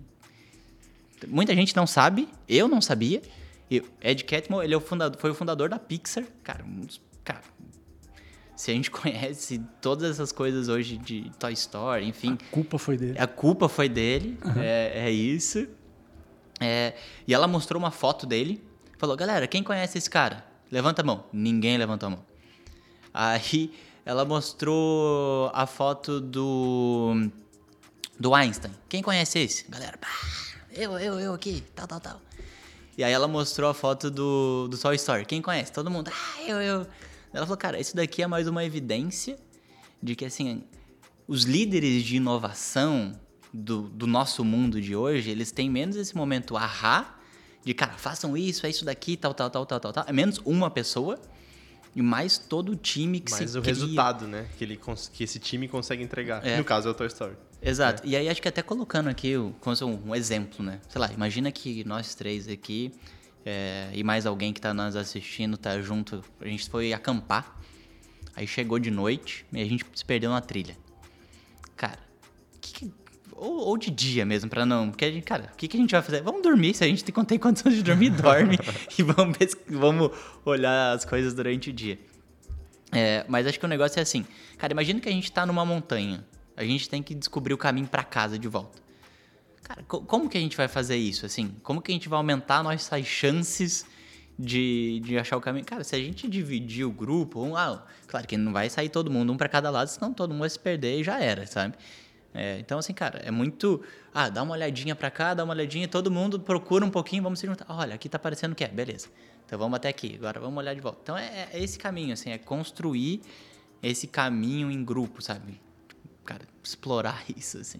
muita gente não sabe, eu não sabia. E Ed Catmull, ele é o fundador, foi o fundador da Pixar, cara, um dos, cara, se a gente conhece todas essas coisas hoje de Toy Story, enfim. A culpa foi dele. A culpa foi dele, uhum. é, é, isso. É, e ela mostrou uma foto dele, falou: galera, quem conhece esse cara? Levanta a mão. Ninguém levantou a mão. Aí ela mostrou a foto do do Einstein. Quem conhece esse? Galera, pá, eu, eu, eu aqui, tal, tal, tal. E aí ela mostrou a foto do, do Toy Story. Quem conhece? Todo mundo, ah, eu, eu. Ela falou, cara, isso daqui é mais uma evidência de que, assim, os líderes de inovação do, do nosso mundo de hoje, eles têm menos esse momento ahá, de, cara, façam isso, é isso daqui, tal, tal, tal, tal, tal, tal. É menos uma pessoa e mais todo o time que mais se o cria. resultado, né? Que, ele, que esse time consegue entregar. É. No caso, é o Toy Story. Exato. É. E aí acho que até colocando aqui como um exemplo, né? Sei lá, imagina que nós três aqui é, e mais alguém que tá nos assistindo tá junto. A gente foi acampar. Aí chegou de noite e a gente se perdeu na trilha. Cara, que que, ou, ou, de dia mesmo, pra não. Porque a gente, cara, o que, que a gente vai fazer? Vamos dormir. Se a gente tem, tem condições de dormir, dorme. e vamos, vamos olhar as coisas durante o dia. É, mas acho que o negócio é assim. Cara, imagina que a gente tá numa montanha. A gente tem que descobrir o caminho para casa de volta. Cara, como que a gente vai fazer isso? Assim, como que a gente vai aumentar nossas chances de, de achar o caminho? Cara, se a gente dividir o grupo, um, ah, claro que não vai sair todo mundo um para cada lado, senão todo mundo vai se perder e já era, sabe? É, então, assim, cara, é muito. Ah, dá uma olhadinha para cá, dá uma olhadinha, todo mundo procura um pouquinho, vamos se juntar. Olha, aqui tá parecendo que é, beleza. Então vamos até aqui, agora vamos olhar de volta. Então é, é esse caminho, assim, é construir esse caminho em grupo, sabe? Cara, explorar isso, assim.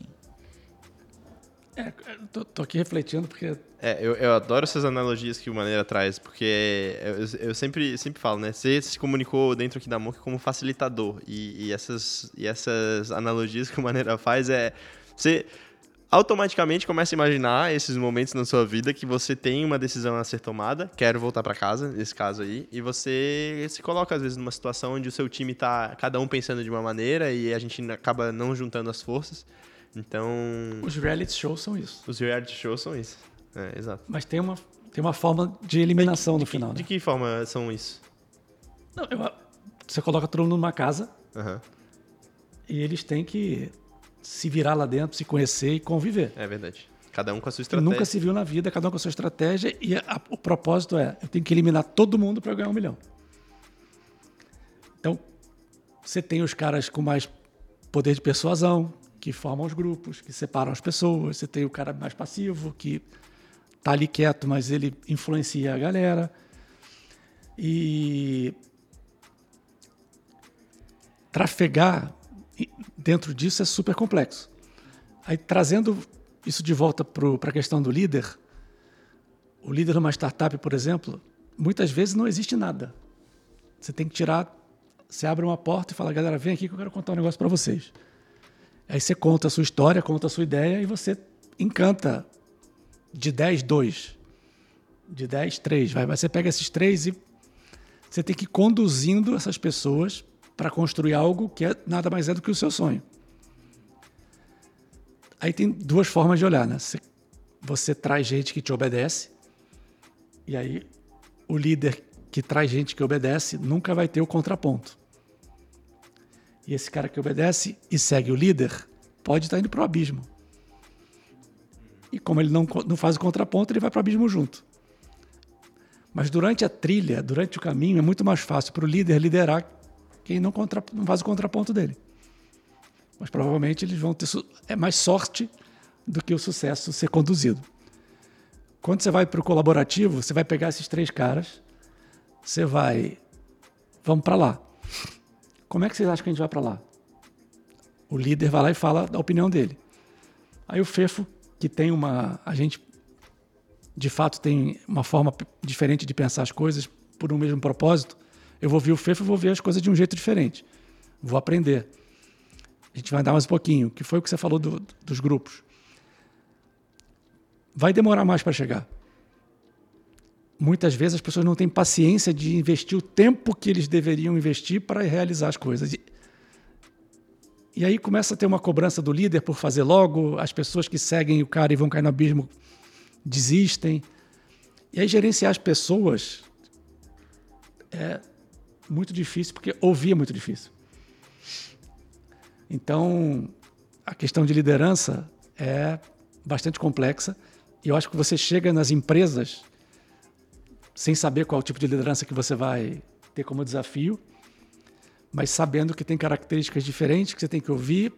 É, tô, tô, aqui refletindo porque. É, eu, eu adoro essas analogias que o Maneira traz, porque eu, eu, sempre, sempre falo, né? Você se comunicou dentro aqui da Monk como facilitador. E, e, essas, e essas analogias que o Maneira faz é. Você automaticamente começa a imaginar esses momentos na sua vida que você tem uma decisão a ser tomada, quero voltar para casa, nesse caso aí, e você se coloca às vezes numa situação onde o seu time tá cada um pensando de uma maneira e a gente acaba não juntando as forças. Então, os reality shows são isso. Os reality shows são isso. É, exato. Mas tem uma tem uma forma de eliminação de, no de final, que, né? De que forma são isso? Não, eu, você coloca todo mundo numa casa uhum. e eles têm que se virar lá dentro, se conhecer e conviver. É verdade. Cada um com a sua estratégia. nunca se viu na vida, cada um com a sua estratégia. E a, o propósito é: eu tenho que eliminar todo mundo para ganhar um milhão. Então, você tem os caras com mais poder de persuasão, que formam os grupos, que separam as pessoas. Você tem o cara mais passivo, que tá ali quieto, mas ele influencia a galera. E trafegar dentro disso é super complexo. Aí trazendo isso de volta para a questão do líder, o líder de uma startup, por exemplo, muitas vezes não existe nada. Você tem que tirar, você abre uma porta e fala, galera, vem aqui que eu quero contar um negócio para vocês. Aí você conta a sua história, conta a sua ideia e você encanta de 10, 2. De 10, 3. Vai, você pega esses três e você tem que ir conduzindo essas pessoas para construir algo que é, nada mais é do que o seu sonho. Aí tem duas formas de olhar, né? Você, você traz gente que te obedece, e aí o líder que traz gente que obedece nunca vai ter o contraponto. E esse cara que obedece e segue o líder pode estar indo para o abismo. E como ele não, não faz o contraponto, ele vai para o abismo junto. Mas durante a trilha, durante o caminho, é muito mais fácil para o líder liderar quem não, contra, não faz o contraponto dele. Mas provavelmente eles vão ter. É mais sorte do que o sucesso ser conduzido. Quando você vai para o colaborativo, você vai pegar esses três caras, você vai. Vamos para lá. Como é que vocês acham que a gente vai para lá? O líder vai lá e fala da opinião dele. Aí o Fefo, que tem uma. A gente, de fato, tem uma forma diferente de pensar as coisas por um mesmo propósito eu vou ver o FEF e vou ver as coisas de um jeito diferente. Vou aprender. A gente vai dar mais um pouquinho, que foi o que você falou do, dos grupos. Vai demorar mais para chegar. Muitas vezes as pessoas não têm paciência de investir o tempo que eles deveriam investir para realizar as coisas. E, e aí começa a ter uma cobrança do líder por fazer logo, as pessoas que seguem o cara e vão cair no abismo desistem. E aí gerenciar as pessoas é, muito difícil, porque ouvir é muito difícil. Então, a questão de liderança é bastante complexa. E eu acho que você chega nas empresas sem saber qual tipo de liderança que você vai ter como desafio. mas sabendo que tem características diferentes que você tem que ouvir.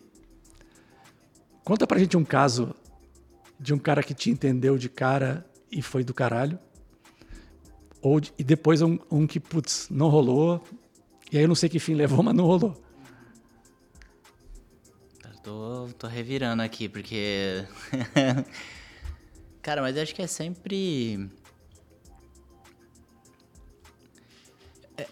Conta pra gente um caso de um cara que te entendeu de cara e foi do caralho. Ou, e depois um, um que, putz, não rolou. E aí eu não sei que fim levou, mas não rolou. Tô, tô revirando aqui, porque. Cara, mas acho que é sempre.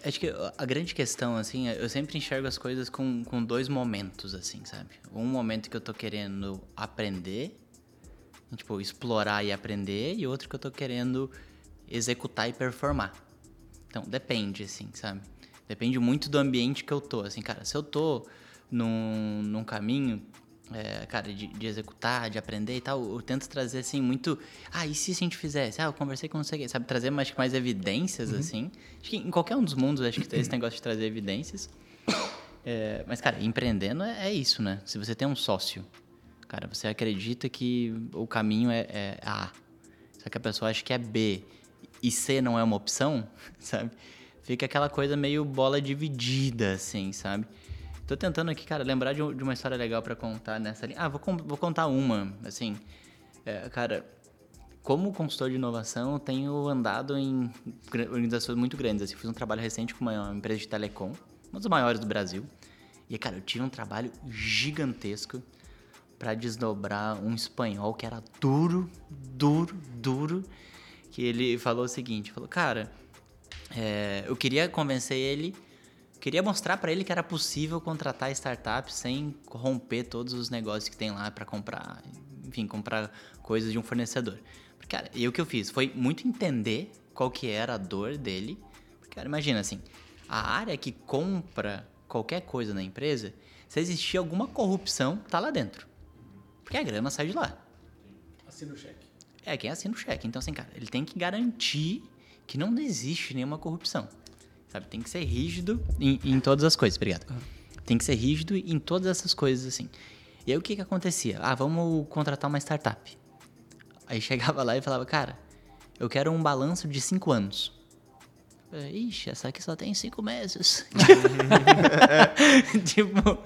Acho que a grande questão, assim, eu sempre enxergo as coisas com, com dois momentos, assim, sabe? Um momento que eu tô querendo aprender, tipo, explorar e aprender, e outro que eu tô querendo executar e performar. Então, depende, assim, sabe? Depende muito do ambiente que eu tô, assim, cara. Se eu tô num, num caminho, é, cara, de, de, executar, de aprender e tal, eu tento trazer, assim, muito... Ah, e se a gente fizesse? Ah, eu conversei com você, sabe? Trazer mais, mais evidências, uhum. assim. Acho que em qualquer um dos mundos, acho que tem esse negócio de trazer evidências. É, mas, cara, empreendendo é, é, isso, né? Se você tem um sócio, cara, você acredita que o caminho é, é A, só que a pessoa acha que é B e C não é uma opção, sabe? Fica aquela coisa meio bola dividida, assim, sabe? Tô tentando aqui, cara, lembrar de, uma história legal para contar nessa linha. Ah, vou, vou contar uma, assim. É, cara, como consultor de inovação, tenho andado em organizações muito grandes. Assim, fiz um trabalho recente com uma empresa de telecom, uma das maiores do Brasil. E, cara, eu tive um trabalho gigantesco para desdobrar um espanhol que era duro, duro, duro. Que ele falou o seguinte: falou, cara, é, eu queria convencer ele queria mostrar para ele que era possível contratar startups sem romper todos os negócios que tem lá para comprar, enfim, comprar coisas de um fornecedor. Porque, cara, e o que eu fiz foi muito entender qual que era a dor dele. Porque, cara, imagina assim, a área que compra qualquer coisa na empresa, se existir alguma corrupção, tá lá dentro. Porque a grana sai de lá. Assina o cheque. É, quem assina o cheque. Então, assim, cara, ele tem que garantir que não existe nenhuma corrupção. Sabe? Tem que ser rígido em, em todas as coisas. Obrigado. Tem que ser rígido em todas essas coisas, assim. E aí o que que acontecia? Ah, vamos contratar uma startup. Aí chegava lá e falava, cara, eu quero um balanço de cinco anos. Ixi, essa aqui só tem cinco meses. tipo,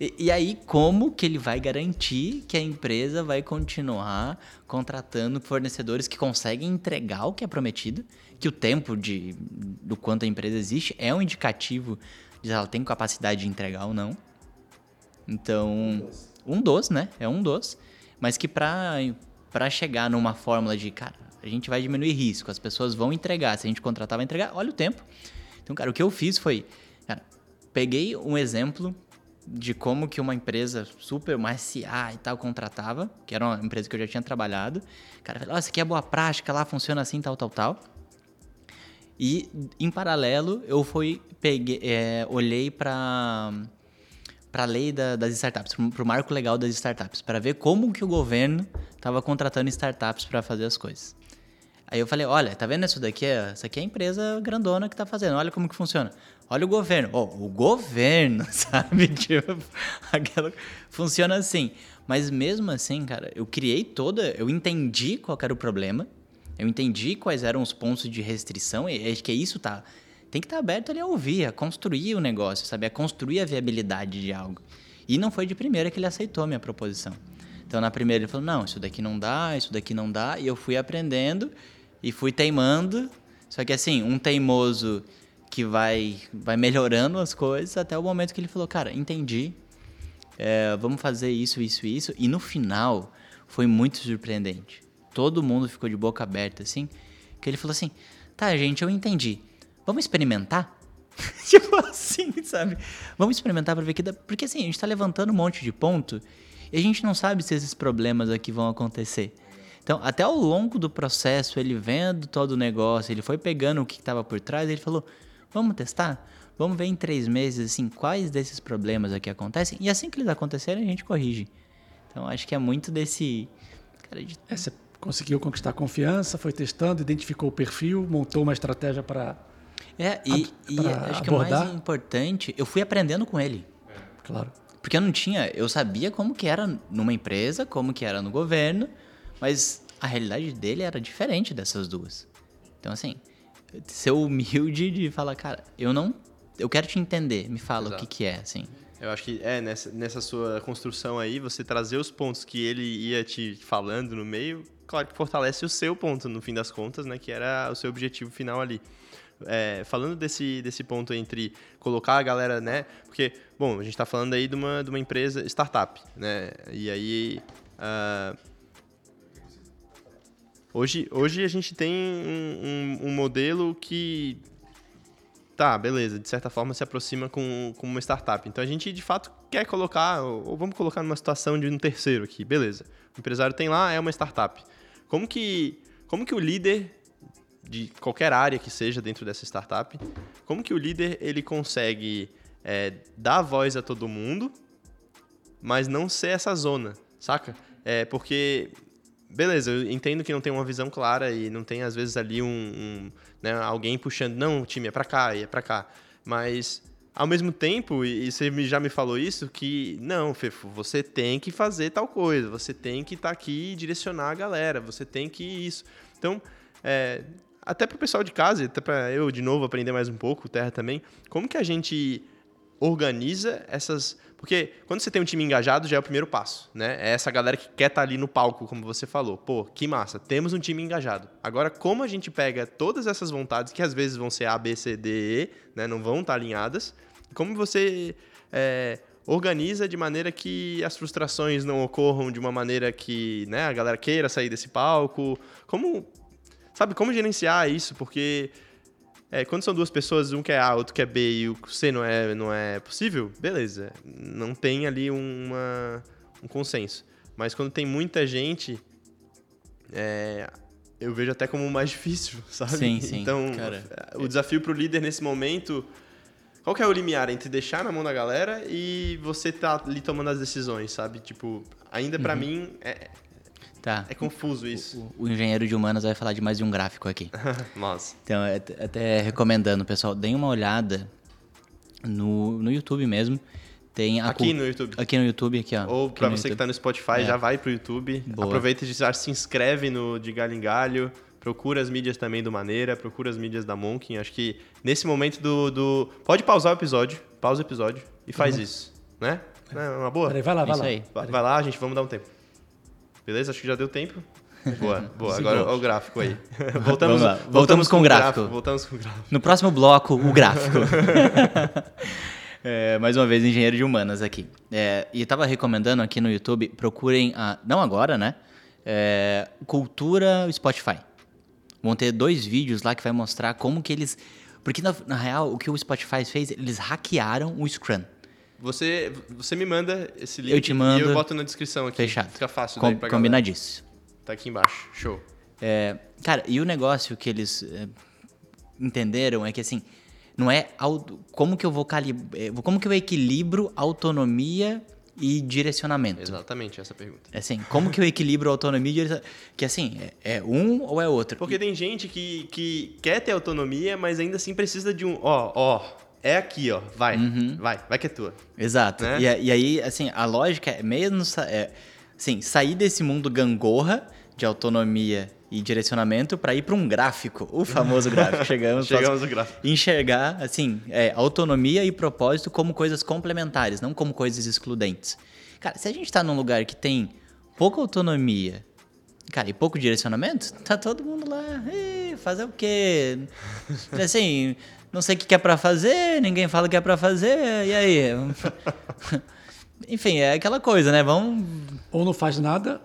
e, e, aí como que ele vai garantir que a empresa vai continuar contratando fornecedores que conseguem entregar o que é prometido que o tempo de, do quanto a empresa existe é um indicativo de se ela tem capacidade de entregar ou não. Então, um dos, né? É um dos. Mas que para chegar numa fórmula de, cara, a gente vai diminuir risco, as pessoas vão entregar, se a gente contratar, vai entregar, olha o tempo. Então, cara, o que eu fiz foi, cara, peguei um exemplo de como que uma empresa super, uma SA e tal, contratava, que era uma empresa que eu já tinha trabalhado. Cara, falei, oh, isso aqui é boa prática, lá funciona assim, tal, tal, tal. E, em paralelo, eu fui, peguei, é, olhei para para a lei da, das startups, para o marco legal das startups, para ver como que o governo estava contratando startups para fazer as coisas. Aí eu falei, olha, tá vendo isso daqui? Essa aqui é a empresa grandona que está fazendo, olha como que funciona. Olha o governo. Oh, o governo, sabe? Tipo, aquela... Funciona assim. Mas mesmo assim, cara, eu criei toda... Eu entendi qual era o problema eu entendi quais eram os pontos de restrição e acho que é isso tá. Tem que estar tá aberto ali a ouvir, a construir o negócio, sabe? A construir a viabilidade de algo. E não foi de primeira que ele aceitou a minha proposição. Então, na primeira, ele falou: não, isso daqui não dá, isso daqui não dá. E eu fui aprendendo e fui teimando. Só que, assim, um teimoso que vai, vai melhorando as coisas até o momento que ele falou: cara, entendi, é, vamos fazer isso, isso, isso. E no final, foi muito surpreendente todo mundo ficou de boca aberta, assim. Que ele falou assim: tá, gente, eu entendi. Vamos experimentar? tipo assim, sabe? Vamos experimentar pra ver que dá. Porque assim, a gente tá levantando um monte de ponto e a gente não sabe se esses problemas aqui vão acontecer. Então, até ao longo do processo, ele vendo todo o negócio, ele foi pegando o que estava por trás, ele falou: vamos testar? Vamos ver em três meses, assim, quais desses problemas aqui acontecem. E assim que eles acontecerem, a gente corrige. Então, acho que é muito desse. Cara, de... é, conseguiu conquistar confiança, foi testando, identificou o perfil, montou uma estratégia para. É, e, e acho que o mais importante, eu fui aprendendo com ele. Claro. Porque eu não tinha, eu sabia como que era numa empresa, como que era no governo, mas a realidade dele era diferente dessas duas. Então, assim, ser humilde de falar, cara, eu não. eu quero te entender. Me fala Exato. o que, que é, assim. Eu acho que é nessa, nessa sua construção aí, você trazer os pontos que ele ia te falando no meio, claro que fortalece o seu ponto, no fim das contas, né? Que era o seu objetivo final ali. É, falando desse, desse ponto entre colocar a galera, né? Porque, bom, a gente está falando aí de uma, de uma empresa startup, né? E aí. Uh, hoje, hoje a gente tem um, um, um modelo que tá, beleza, de certa forma se aproxima com, com uma startup. Então a gente de fato quer colocar, ou vamos colocar numa situação de um terceiro aqui, beleza. O empresário tem lá, é uma startup. Como que, como que o líder de qualquer área que seja dentro dessa startup, como que o líder ele consegue é, dar voz a todo mundo, mas não ser essa zona, saca? É porque beleza, eu entendo que não tem uma visão clara e não tem às vezes ali um, um né, alguém puxando, não, o time é para cá e é para cá, mas ao mesmo tempo, e você já me falou isso, que não, Fefo, você tem que fazer tal coisa, você tem que estar tá aqui e direcionar a galera, você tem que isso. Então, é, até para o pessoal de casa, até para eu de novo aprender mais um pouco, Terra também, como que a gente organiza essas. Porque quando você tem um time engajado, já é o primeiro passo, né? É essa galera que quer estar tá ali no palco, como você falou. Pô, que massa, temos um time engajado. Agora, como a gente pega todas essas vontades, que às vezes vão ser A, B, C, D, E, né? Não vão estar tá alinhadas, como você é, organiza de maneira que as frustrações não ocorram de uma maneira que né, a galera queira sair desse palco? Como. Sabe, como gerenciar isso? Porque é, quando são duas pessoas, um quer A, outro quer B e o C não é, não é possível, beleza. Não tem ali uma, um consenso. Mas quando tem muita gente, é, eu vejo até como mais difícil, sabe? Sim, sim. Então, Cara, o desafio para o líder nesse momento. Qual que é o limiar entre deixar na mão da galera e você tá ali tomando as decisões, sabe? Tipo, ainda para uhum. mim é, Tá. É confuso isso. O, o, engenheiro de humanas vai falar de mais de um gráfico aqui. Nossa. Então, é até recomendando, pessoal, deem uma olhada no, no YouTube mesmo. Tem aqui no YouTube. Aqui no YouTube, aqui, ó. Ou para você YouTube. que tá no Spotify, é. já vai pro YouTube. Boa. Aproveita e já se inscreve no de Galho em Galho. Procura as mídias também do Maneira, procura as mídias da Monkin. Acho que nesse momento do, do. Pode pausar o episódio, pausa o episódio e faz uhum. isso, né? É uma boa? Peraí, vai lá, vai isso lá. Vai, vai lá, gente, vamos dar um tempo. Beleza? Acho que já deu tempo. Boa, boa. Agora o gráfico aí. Voltamos, voltamos, voltamos, com, com o gráfico. gráfico. Voltamos com o gráfico. No próximo bloco, o gráfico. é, mais uma vez, engenheiro de humanas aqui. É, e estava recomendando aqui no YouTube, procurem, a, não agora, né? É, Cultura Spotify. Vão ter dois vídeos lá que vai mostrar como que eles... Porque, na, na real, o que o Spotify fez, eles hackearam o Scrum. Você, você me manda esse link eu te mando, e eu boto na descrição aqui. Fechado. Fica fácil Com, daí pra Combinadíssimo. Tá aqui embaixo. Show. É, cara, e o negócio que eles é, entenderam é que assim, não é como que eu vou calibrar, é, como que eu equilibro autonomia e direcionamento? Exatamente essa pergunta. É assim, como que eu equilibro autonomia e direcionamento? Que assim, é, é, um ou é outro? Porque tem gente que, que quer ter autonomia, mas ainda assim precisa de um, ó, ó, é aqui, ó, vai, uhum. vai, vai que é tua. Exato. Né? E, e, aí, assim, a lógica é mesmo, é, assim, sair desse mundo gangorra de autonomia e direcionamento para ir para um gráfico, o famoso gráfico. Chegamos, Chegamos no gráfico. Enxergar, assim, é, autonomia e propósito como coisas complementares, não como coisas excludentes. Cara, se a gente está num lugar que tem pouca autonomia, cara, e pouco direcionamento, tá todo mundo lá, fazer o quê? Assim, não sei o que é para fazer, ninguém fala o que é para fazer, e aí? Enfim, é aquela coisa, né? Vamos. Ou não faz nada,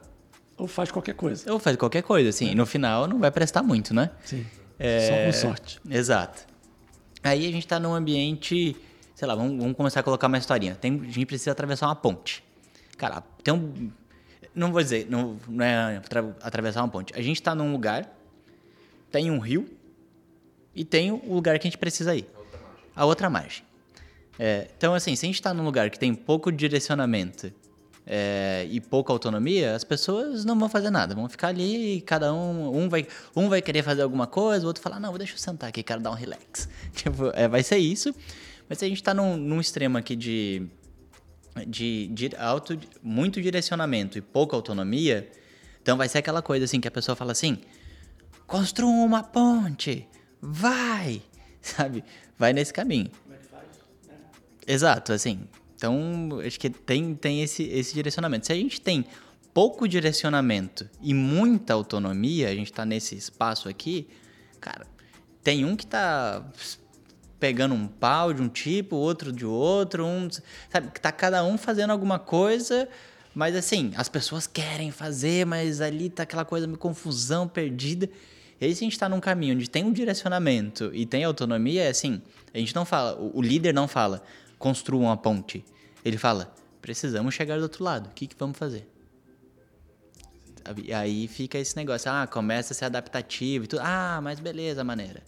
ou faz qualquer coisa. Ou faz qualquer coisa, assim. É. E no final não vai prestar muito, né? Sim. É... Só com sorte. Exato. Aí a gente está num ambiente, sei lá, vamos, vamos, começar a colocar uma historinha. Tem, a gente precisa atravessar uma ponte. Cara, tem um. Não vou dizer, não, não é atravessar uma ponte. A gente está num lugar, tem um rio, e tem o lugar que a gente precisa ir. A outra margem. É, então, assim, se a gente está num lugar que tem pouco direcionamento é, e pouca autonomia, as pessoas não vão fazer nada. Vão ficar ali, cada um, um vai, um vai querer fazer alguma coisa, o outro falar, não, deixa eu sentar aqui, quero dar um relax. Tipo, é, vai ser isso. Mas se a gente está num, num extremo aqui de, de, de auto, muito direcionamento e pouca autonomia, então vai ser aquela coisa assim que a pessoa fala assim, construa uma ponte, vai, sabe? Vai nesse caminho. Como é que faz? Exato, assim. Então, acho que tem, tem esse, esse direcionamento. Se a gente tem pouco direcionamento e muita autonomia, a gente está nesse espaço aqui, cara, tem um que está pegando um pau de um tipo, outro de outro, um, sabe, que tá cada um fazendo alguma coisa, mas assim, as pessoas querem fazer, mas ali tá aquela coisa meio confusão, perdida. E aí se a gente está num caminho onde tem um direcionamento e tem autonomia, é assim, a gente não fala, o, líder não fala, construa uma ponte. Ele fala, precisamos chegar do outro lado, o que, que vamos fazer? E aí fica esse negócio, ah, começa a ser adaptativo e tudo. Ah, mas beleza, maneira.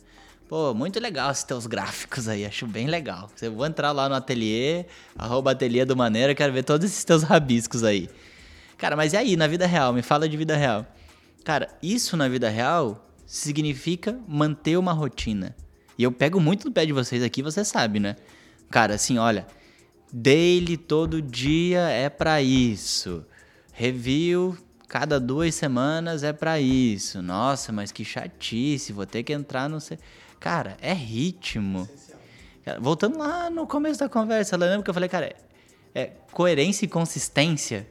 Pô, muito legal esses teus gráficos aí, acho bem legal. Eu vou entrar lá no ateliê, arroba ateliê do Maneira, quero ver todos esses teus rabiscos aí. Cara, mas e aí, na vida real? Me fala de vida real. Cara, isso na vida real significa manter uma rotina. E eu pego muito no pé de vocês aqui, você sabe, né? Cara, assim, olha, daily todo dia é para isso. Review cada duas semanas é para isso. Nossa, mas que chatice, vou ter que entrar no. Cara, é ritmo. Cara, voltando lá no começo da conversa, lembra que eu falei, cara, é, é coerência e consistência.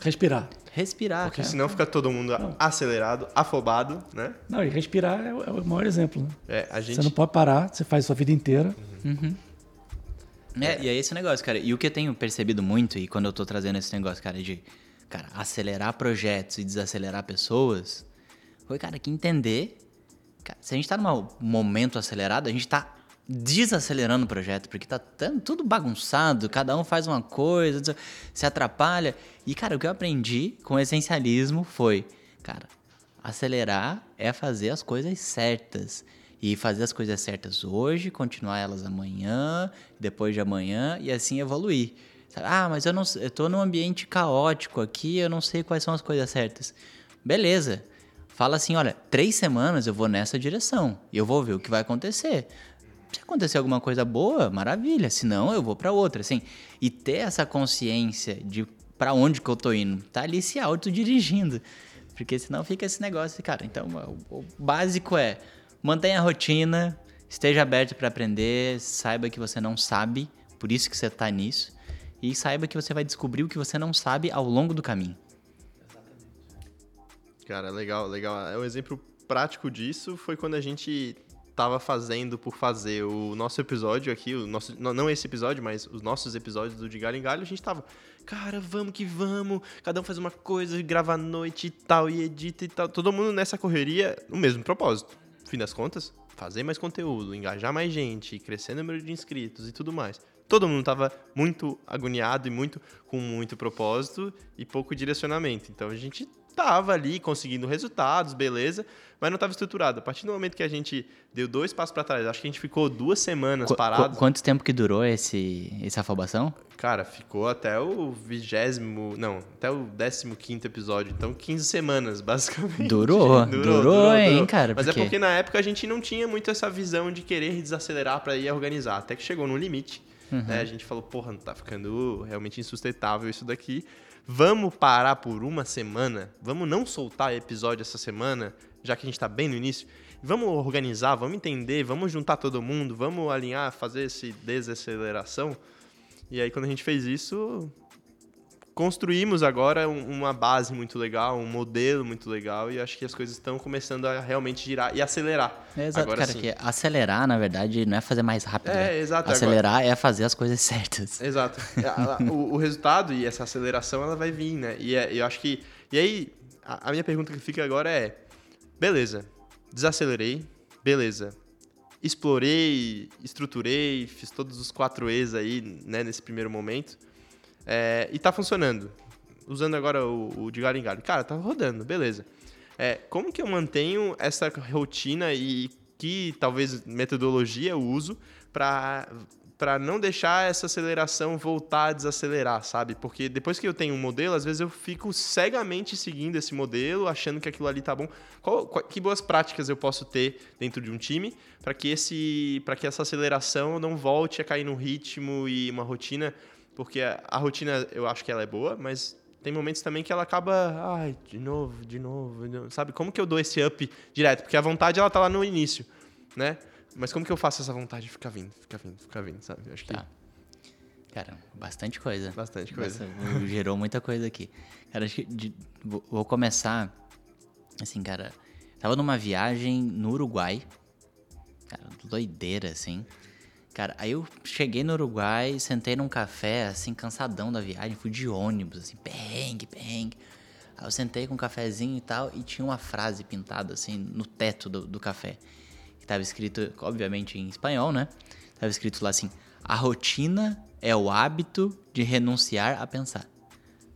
Respirar. Respirar, Porque cara. senão fica todo mundo não. acelerado, afobado, né? Não, e respirar é o, é o maior exemplo. Né? É, a gente... Você não pode parar, você faz a sua vida inteira. Uhum. É, e é esse negócio, cara. E o que eu tenho percebido muito, e quando eu tô trazendo esse negócio, cara, de cara, acelerar projetos e desacelerar pessoas, foi, cara, que entender Cara, se a gente tá num momento acelerado, a gente tá desacelerando o projeto, porque tá tudo bagunçado, cada um faz uma coisa, se atrapalha. E, cara, o que eu aprendi com o essencialismo foi, cara, acelerar é fazer as coisas certas. E fazer as coisas certas hoje, continuar elas amanhã, depois de amanhã, e assim evoluir. Ah, mas eu não eu tô num ambiente caótico aqui, eu não sei quais são as coisas certas. Beleza fala assim: olha, três semanas eu vou nessa direção e eu vou ver o que vai acontecer. Se acontecer alguma coisa boa, maravilha. Se não, eu vou para outra, assim. E ter essa consciência de para onde que eu tô indo, tá ali se autodirigindo. Porque senão fica esse negócio, cara. Então, o, básico é mantenha a rotina, esteja aberto para aprender, saiba que você não sabe, por isso que você tá nisso, e saiba que você vai descobrir o que você não sabe ao longo do caminho. Cara, legal, legal. É um exemplo prático disso foi quando a gente tava fazendo por fazer o nosso episódio aqui, o nosso, não esse episódio, mas os nossos episódios do De Galho em Galho, a gente tava, cara, vamos que vamos, cada um faz uma coisa, grava à noite e tal, e edita e tal, todo mundo nessa correria, o mesmo propósito. Fim das contas, fazer mais conteúdo, engajar mais gente, crescer o número de inscritos e tudo mais. Todo mundo tava muito agoniado e muito com muito propósito e pouco direcionamento. Então a gente estava ali conseguindo resultados, beleza, mas não estava estruturado. A partir do momento que a gente deu dois passos para trás, acho que a gente ficou duas semanas Qu parado. Quanto tempo que durou esse, essa afobação? Cara, ficou até o vigésimo, não, até o décimo quinto episódio, então 15 semanas, basicamente. Durou, durou, durou, durou hein, durou. cara? Mas é porque na época a gente não tinha muito essa visão de querer desacelerar para ir organizar, até que chegou no limite. Uhum. Né? A gente falou, porra, não tá ficando realmente insustentável isso daqui. Vamos parar por uma semana? Vamos não soltar episódio essa semana, já que a gente está bem no início? Vamos organizar, vamos entender, vamos juntar todo mundo, vamos alinhar, fazer essa desaceleração. E aí, quando a gente fez isso, construímos agora uma base muito legal, um modelo muito legal, e acho que as coisas estão começando a realmente girar e acelerar. É exato, agora, cara, sim. que acelerar, na verdade, não é fazer mais rápido. É, né? exato. Acelerar agora... é fazer as coisas certas. Exato. É, o, o, resultado e essa aceleração, ela vai vir, né? E é, eu acho que... E aí, a, a minha pergunta que fica agora é, beleza, desacelerei, beleza, explorei, estruturei, fiz todos os quatro E's aí, né, nesse primeiro momento, é, e tá funcionando. Usando agora o, o de galho em galho. Cara, tá rodando, beleza. É, como que eu mantenho essa rotina e que talvez metodologia eu uso para para não deixar essa aceleração voltar a desacelerar, sabe? Porque depois que eu tenho um modelo, às vezes eu fico cegamente seguindo esse modelo, achando que aquilo ali tá bom. Qual, qual, que boas práticas eu posso ter dentro de um time para que esse para que essa aceleração não volte a cair num ritmo e uma rotina porque a, rotina eu acho que ela é boa, mas tem momentos também que ela acaba, ai, de novo, de novo, de novo, sabe? Como que eu dou esse up direto? Porque a vontade ela tá lá no início, né? Mas como que eu faço essa vontade de ficar vindo, ficar vindo, ficar vindo, sabe? Eu acho que tá. Cara, bastante coisa. Bastante coisa. Bastante, gerou muita coisa aqui. Cara, acho que de, vou começar. Assim, cara. Tava numa viagem no Uruguai. Cara, doideira, assim. Cara, aí eu cheguei no Uruguai, sentei num café, assim, cansadão da viagem, fui de ônibus, assim, perrengue, perrengue. Aí eu sentei com um cafezinho e tal, e tinha uma frase pintada, assim, no teto do, do café. Que tava escrito, obviamente, em espanhol, né? Tava escrito lá assim: a rotina é o hábito de renunciar a pensar.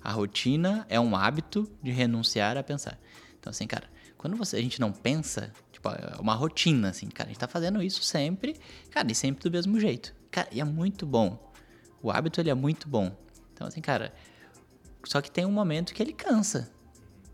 A rotina é um hábito de renunciar a pensar. Então, assim, cara, quando você, a gente não pensa, tipo, é uma rotina, assim, cara, a gente tá fazendo isso sempre, cara, e sempre do mesmo jeito. Cara, e é muito bom. O hábito, ele é muito bom. Então, assim, cara, só que tem um momento que ele cansa,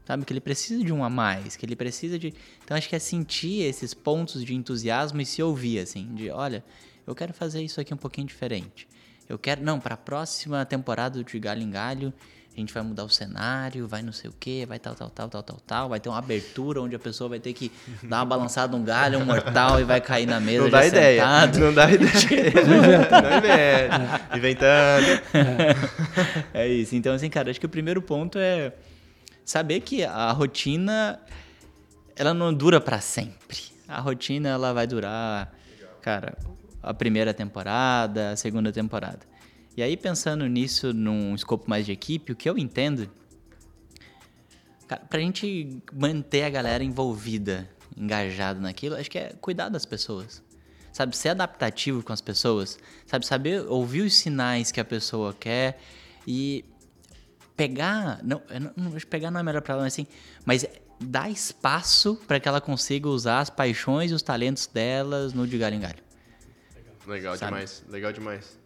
sabe? Que ele precisa de um a mais, que ele precisa de... Então, acho que é sentir esses pontos de entusiasmo e se ouvir, assim, de, olha, eu quero fazer isso aqui um pouquinho diferente. Eu quero, não, para a próxima temporada de Galho em Galho, a gente vai mudar o cenário, vai não sei o que, vai tal, tal, tal, tal, tal, tal, vai ter uma abertura onde a pessoa vai ter que dar uma balançada no galho, um mortal e vai cair na mesa não dá ideia, sentado. Não dá ideia. não inventa. Inventando. É isso. Então, assim, cara, acho que o primeiro ponto é saber que a rotina, ela não dura para sempre. A rotina, ela vai durar, cara, a primeira temporada, a segunda temporada. E aí, pensando nisso num escopo mais de equipe, o que eu entendo, cara, pra gente manter a galera envolvida, engajada naquilo, acho que é cuidar das pessoas. Sabe, ser adaptativo com as pessoas, sabe, saber ouvir os sinais que a pessoa quer e pegar, não, não, não pegar não é melhor para ela, mas assim, mas dar espaço para que ela consiga usar as paixões e os talentos delas no de galho em galho. Legal sabe? demais, legal demais.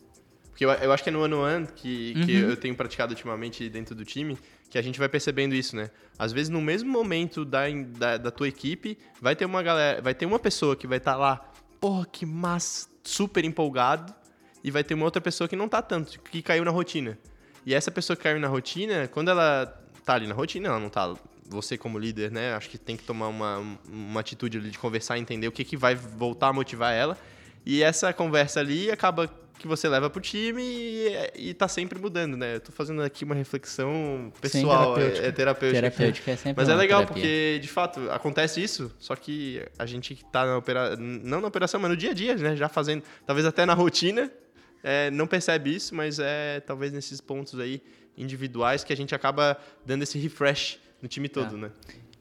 Porque eu, eu, acho que é no ano ano que, uhum. que eu tenho praticado ultimamente dentro do time, que a gente vai percebendo isso, né? Às vezes no mesmo momento da, da, da tua equipe, vai ter uma galera, vai ter uma pessoa que vai estar tá lá, porra, que massa, super empolgado, e vai ter uma outra pessoa que não tá tanto, que caiu na rotina. E essa pessoa que caiu na rotina, quando ela tá ali na rotina, ela não tá você como líder, né? Acho que tem que tomar uma, uma atitude ali de conversar, entender o que, que vai voltar a motivar ela. E essa conversa ali acaba que você leva pro time e, e tá sempre mudando, né? Eu tô fazendo aqui uma reflexão pessoal, Sim, terapêutica. É, é terapêutica. terapêutica é sempre Mas é legal, terapia. porque, de fato, acontece isso, só que a gente tá na operação, não na operação, mas no dia a dia, né? Já fazendo, talvez até na rotina, é, não percebe isso, mas é talvez nesses pontos aí individuais que a gente acaba dando esse refresh no time todo, ah. né?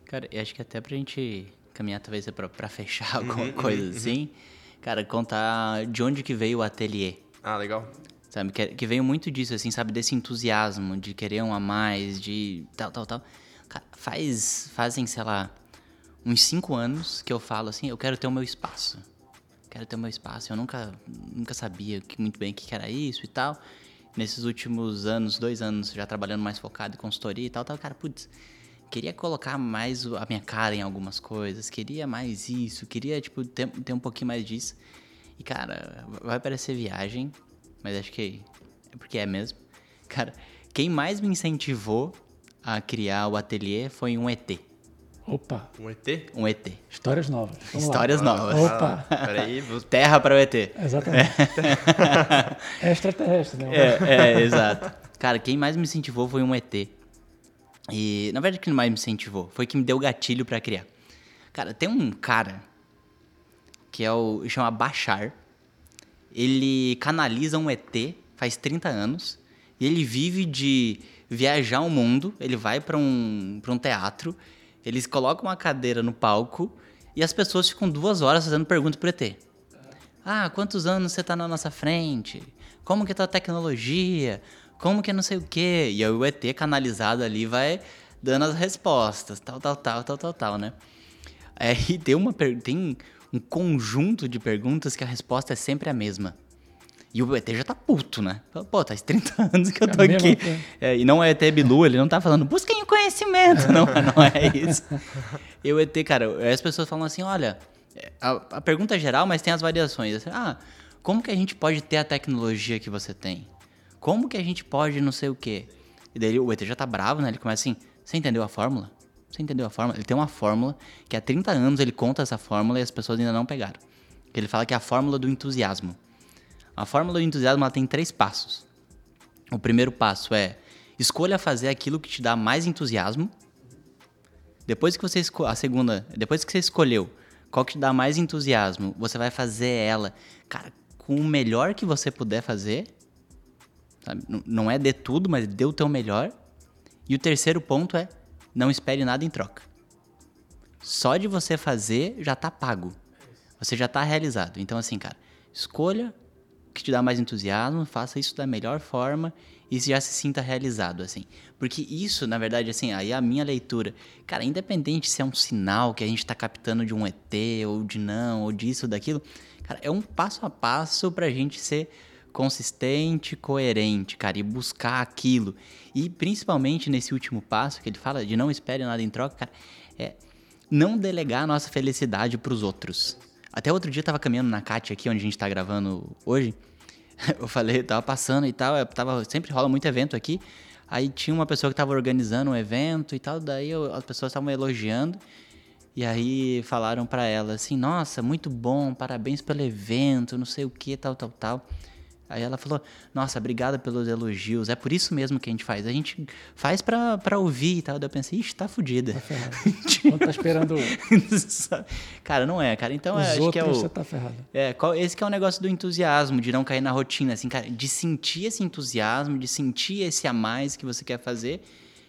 Cara, eu acho que até pra gente caminhar talvez pra, pra fechar alguma uhum, coisa uhum, assim... Uhum Cara, contar de onde que veio o ateliê. Ah, legal. Sabe, que, que veio muito disso, assim, sabe? Desse entusiasmo de querer um a mais, de tal, tal, tal. Cara, faz, fazem, sei lá, uns cinco anos que eu falo assim, eu quero ter o meu espaço. Quero ter o meu espaço. Eu nunca, nunca sabia que, muito bem o que era isso e tal. Nesses últimos anos, dois anos, já trabalhando mais focado em consultoria e tal, tal, cara, putz, queria colocar mais a minha cara em algumas coisas, queria mais isso, queria, tipo, ter, ter um pouquinho mais disso. E, cara, vai parecer viagem, mas acho que é porque é mesmo. Cara, quem mais me incentivou a criar o ateliê foi um ET. Opa! Um ET? Um ET. Histórias novas. Vamos Histórias lá. novas. Opa! Ah, peraí. Vou... Terra para o ET. Exatamente. É. extraterrestre, né? É, é, exato. Cara, quem mais me incentivou foi um ET. E, na verdade, que mais me incentivou foi que me deu gatilho para criar. Cara, tem um cara que é o chama Bachar. Ele canaliza um ET faz 30 anos e ele vive de viajar o mundo. Ele vai para um, um teatro, eles colocam uma cadeira no palco e as pessoas ficam duas horas fazendo perguntas pro ET. Ah, quantos anos você tá na nossa frente? Como que tá a tecnologia? Como que não sei o quê. E aí o ET canalizado ali vai dando as respostas, tal, tal, tal, tal, tal, tal, né? Aí tem, uma, tem um conjunto de perguntas que a resposta é sempre a mesma. E o ET já tá puto, né? Pô, faz 30 anos que eu tô é aqui. É, e não é ET Bilu, ele não tá falando, busquem o conhecimento. Não, não é isso. E o ET, cara, as pessoas falam assim, olha, a, a pergunta é geral, mas tem as variações. Ah, como que a gente pode ter a tecnologia que você tem? Como que a gente pode não sei o quê? E daí o ET já tá bravo, né? Ele começa assim, você entendeu a fórmula? Você entendeu a fórmula? Ele tem uma fórmula que há 30 anos ele conta essa fórmula e as pessoas ainda não pegaram. Ele fala que é a fórmula do entusiasmo. A fórmula do entusiasmo ela tem três passos. o primeiro passo é escolha fazer aquilo que te dá mais entusiasmo. Depois que você a segunda, depois que você escolheu qual que te dá mais entusiasmo, você vai fazer ela, cara, com o melhor que você puder fazer. Sabe? Não é de tudo, mas dê o teu melhor. E o terceiro ponto é não espere nada em troca. Só de você fazer já está pago. Você já está realizado. Então assim, cara, escolha o que te dá mais entusiasmo, faça isso da melhor forma e já se sinta realizado, assim. Porque isso, na verdade, assim, aí é a minha leitura, cara, independente se é um sinal que a gente está captando de um ET, ou de não, ou disso, ou daquilo, cara, é um passo a passo pra gente ser consistente, coerente, cara, e buscar aquilo. E principalmente nesse último passo que ele fala de não espere nada em troca, cara, é não delegar a nossa felicidade para os outros. Até outro dia eu tava caminhando na CAT aqui, onde a gente tá gravando hoje. Eu falei, eu tava passando e tal, eu tava, sempre rola muito evento aqui. Aí tinha uma pessoa que tava organizando um evento e tal, daí eu, as pessoas estavam elogiando. E aí falaram para ela assim: "Nossa, muito bom, parabéns pelo evento, não sei o que, tal, tal, tal". Aí ela falou: Nossa, obrigada pelos elogios. É por isso mesmo que a gente faz. A gente faz pra, pra ouvir e tal. Daí eu pensei: Ixi, tá fudida. Tá ferrado. tá esperando. cara, não é, cara. Então Os acho outros, que é o. Você tá ferrado. É, qual, esse que é o negócio do entusiasmo, de não cair na rotina, assim, cara, de sentir esse entusiasmo, de sentir esse a mais que você quer fazer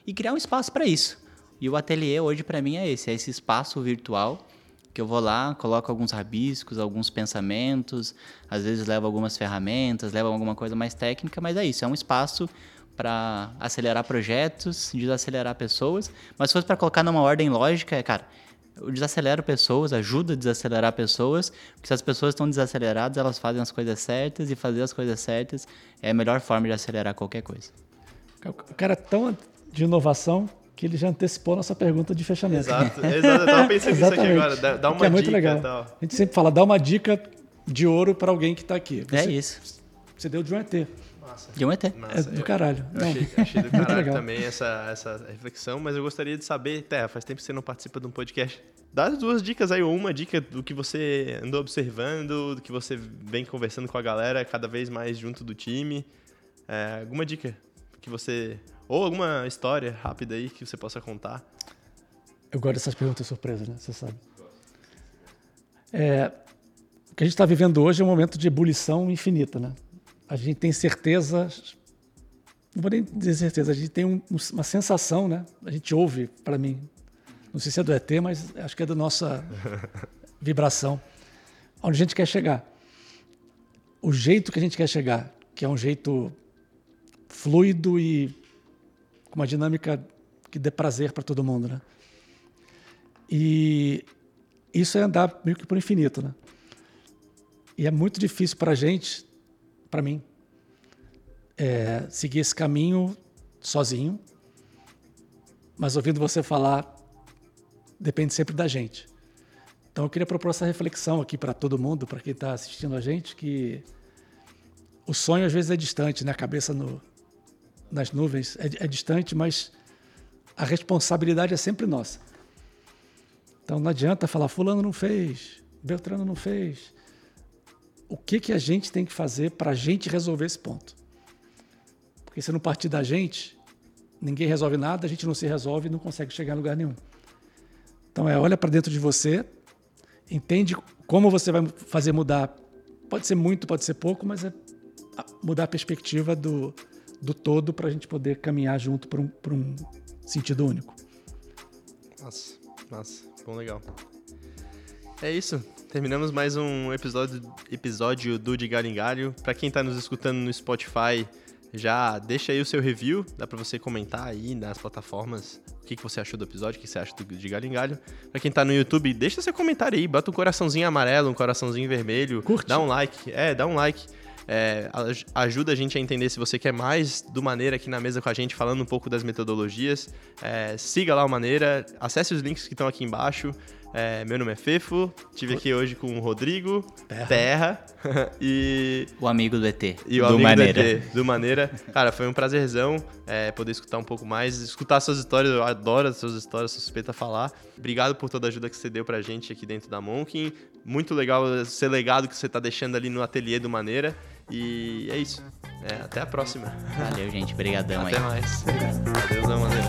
e criar um espaço para isso. E o ateliê hoje para mim é esse, é esse espaço virtual que eu vou lá, coloco alguns rabiscos, alguns pensamentos, às vezes levo algumas ferramentas, levo alguma coisa mais técnica, mas é isso, é um espaço para acelerar projetos, desacelerar pessoas, mas se fosse para colocar numa ordem lógica, é, cara, eu desacelero pessoas, ajuda a desacelerar pessoas, porque se as pessoas estão desaceleradas, elas fazem as coisas certas e fazer as coisas certas é a melhor forma de acelerar qualquer coisa. O cara é tão de inovação que ele já antecipou a nossa pergunta de fechamento. Exato, exato. eu estava pensando nisso aqui agora. Dá, dá uma é muito dica legal. Tal. A gente sempre fala, dá uma dica de ouro para alguém que está aqui. Você, é isso. Você deu de um ET. Nossa. De um ET. Nossa, é do caralho. Eu, eu achei, achei, do caralho também essa, essa reflexão, mas eu gostaria de saber, Terra, faz tempo que você não participa de um podcast. Dá as duas dicas aí, ou uma dica do que você andou observando, do que você vem conversando com a galera cada vez mais junto do time. É, alguma dica que você ou alguma história rápida aí que você possa contar. Eu gosto dessas perguntas surpresas, né? Você sabe. É, o que a gente está vivendo hoje é um momento de ebulição infinita, né? A gente tem certeza, não vou nem dizer certeza, a gente tem um, uma sensação, né? A gente ouve, para mim, não sei se é do ET, mas acho que é da nossa vibração, onde a gente quer chegar. O jeito que a gente quer chegar, que é um jeito fluido e com uma dinâmica que dê prazer para todo mundo, né? E isso é andar meio que por infinito, né? E é muito difícil para a gente, para mim, é, seguir esse caminho sozinho, mas ouvindo você falar, depende sempre da gente. Então eu queria propor essa reflexão aqui para todo mundo, para quem está assistindo a gente, que o sonho às vezes é distante, né? A cabeça no, nas nuvens é, é distante, mas a responsabilidade é sempre nossa. Então não adianta falar fulano não fez, Beltrano não fez. O que que a gente tem que fazer para a gente resolver esse ponto? Porque se não partir da gente, ninguém resolve nada, a gente não se resolve e não consegue chegar em lugar nenhum. Então é olha para dentro de você, entende como você vai fazer mudar. Pode ser muito, pode ser pouco, mas é mudar a perspectiva do, do todo para a gente poder caminhar junto para um, um sentido único. Nossa, nossa, bom, legal. É isso. Terminamos mais um episódio, episódio do De Galho em Galho. Para quem está nos escutando no Spotify, já deixa aí o seu review. Dá para você comentar aí nas plataformas o que, que você achou do episódio, o que você acha do De Galho em Galho. Para quem está no YouTube, deixa seu comentário aí. Bota um coraçãozinho amarelo, um coraçãozinho vermelho. Curte. Dá um like. É, dá um like. É, ajuda a gente a entender se você quer mais do Maneira aqui na mesa com a gente, falando um pouco das metodologias. É, siga lá o Maneira, acesse os links que estão aqui embaixo. É, meu nome é Fefo, estive aqui hoje com o Rodrigo Terra, Terra e... O amigo do ET, e o do amigo Maneira. Do, ET, do Maneira. Cara, foi um prazerzão é, poder escutar um pouco mais, escutar suas histórias, eu adoro as suas histórias, suspeita falar. Obrigado por toda a ajuda que você deu pra gente aqui dentro da Monkin. Muito legal ser legado que você tá deixando ali no ateliê do Maneira. E é isso. É, até a próxima. Valeu, gente. Obrigadão Até aí. mais. Adeus, Maneira.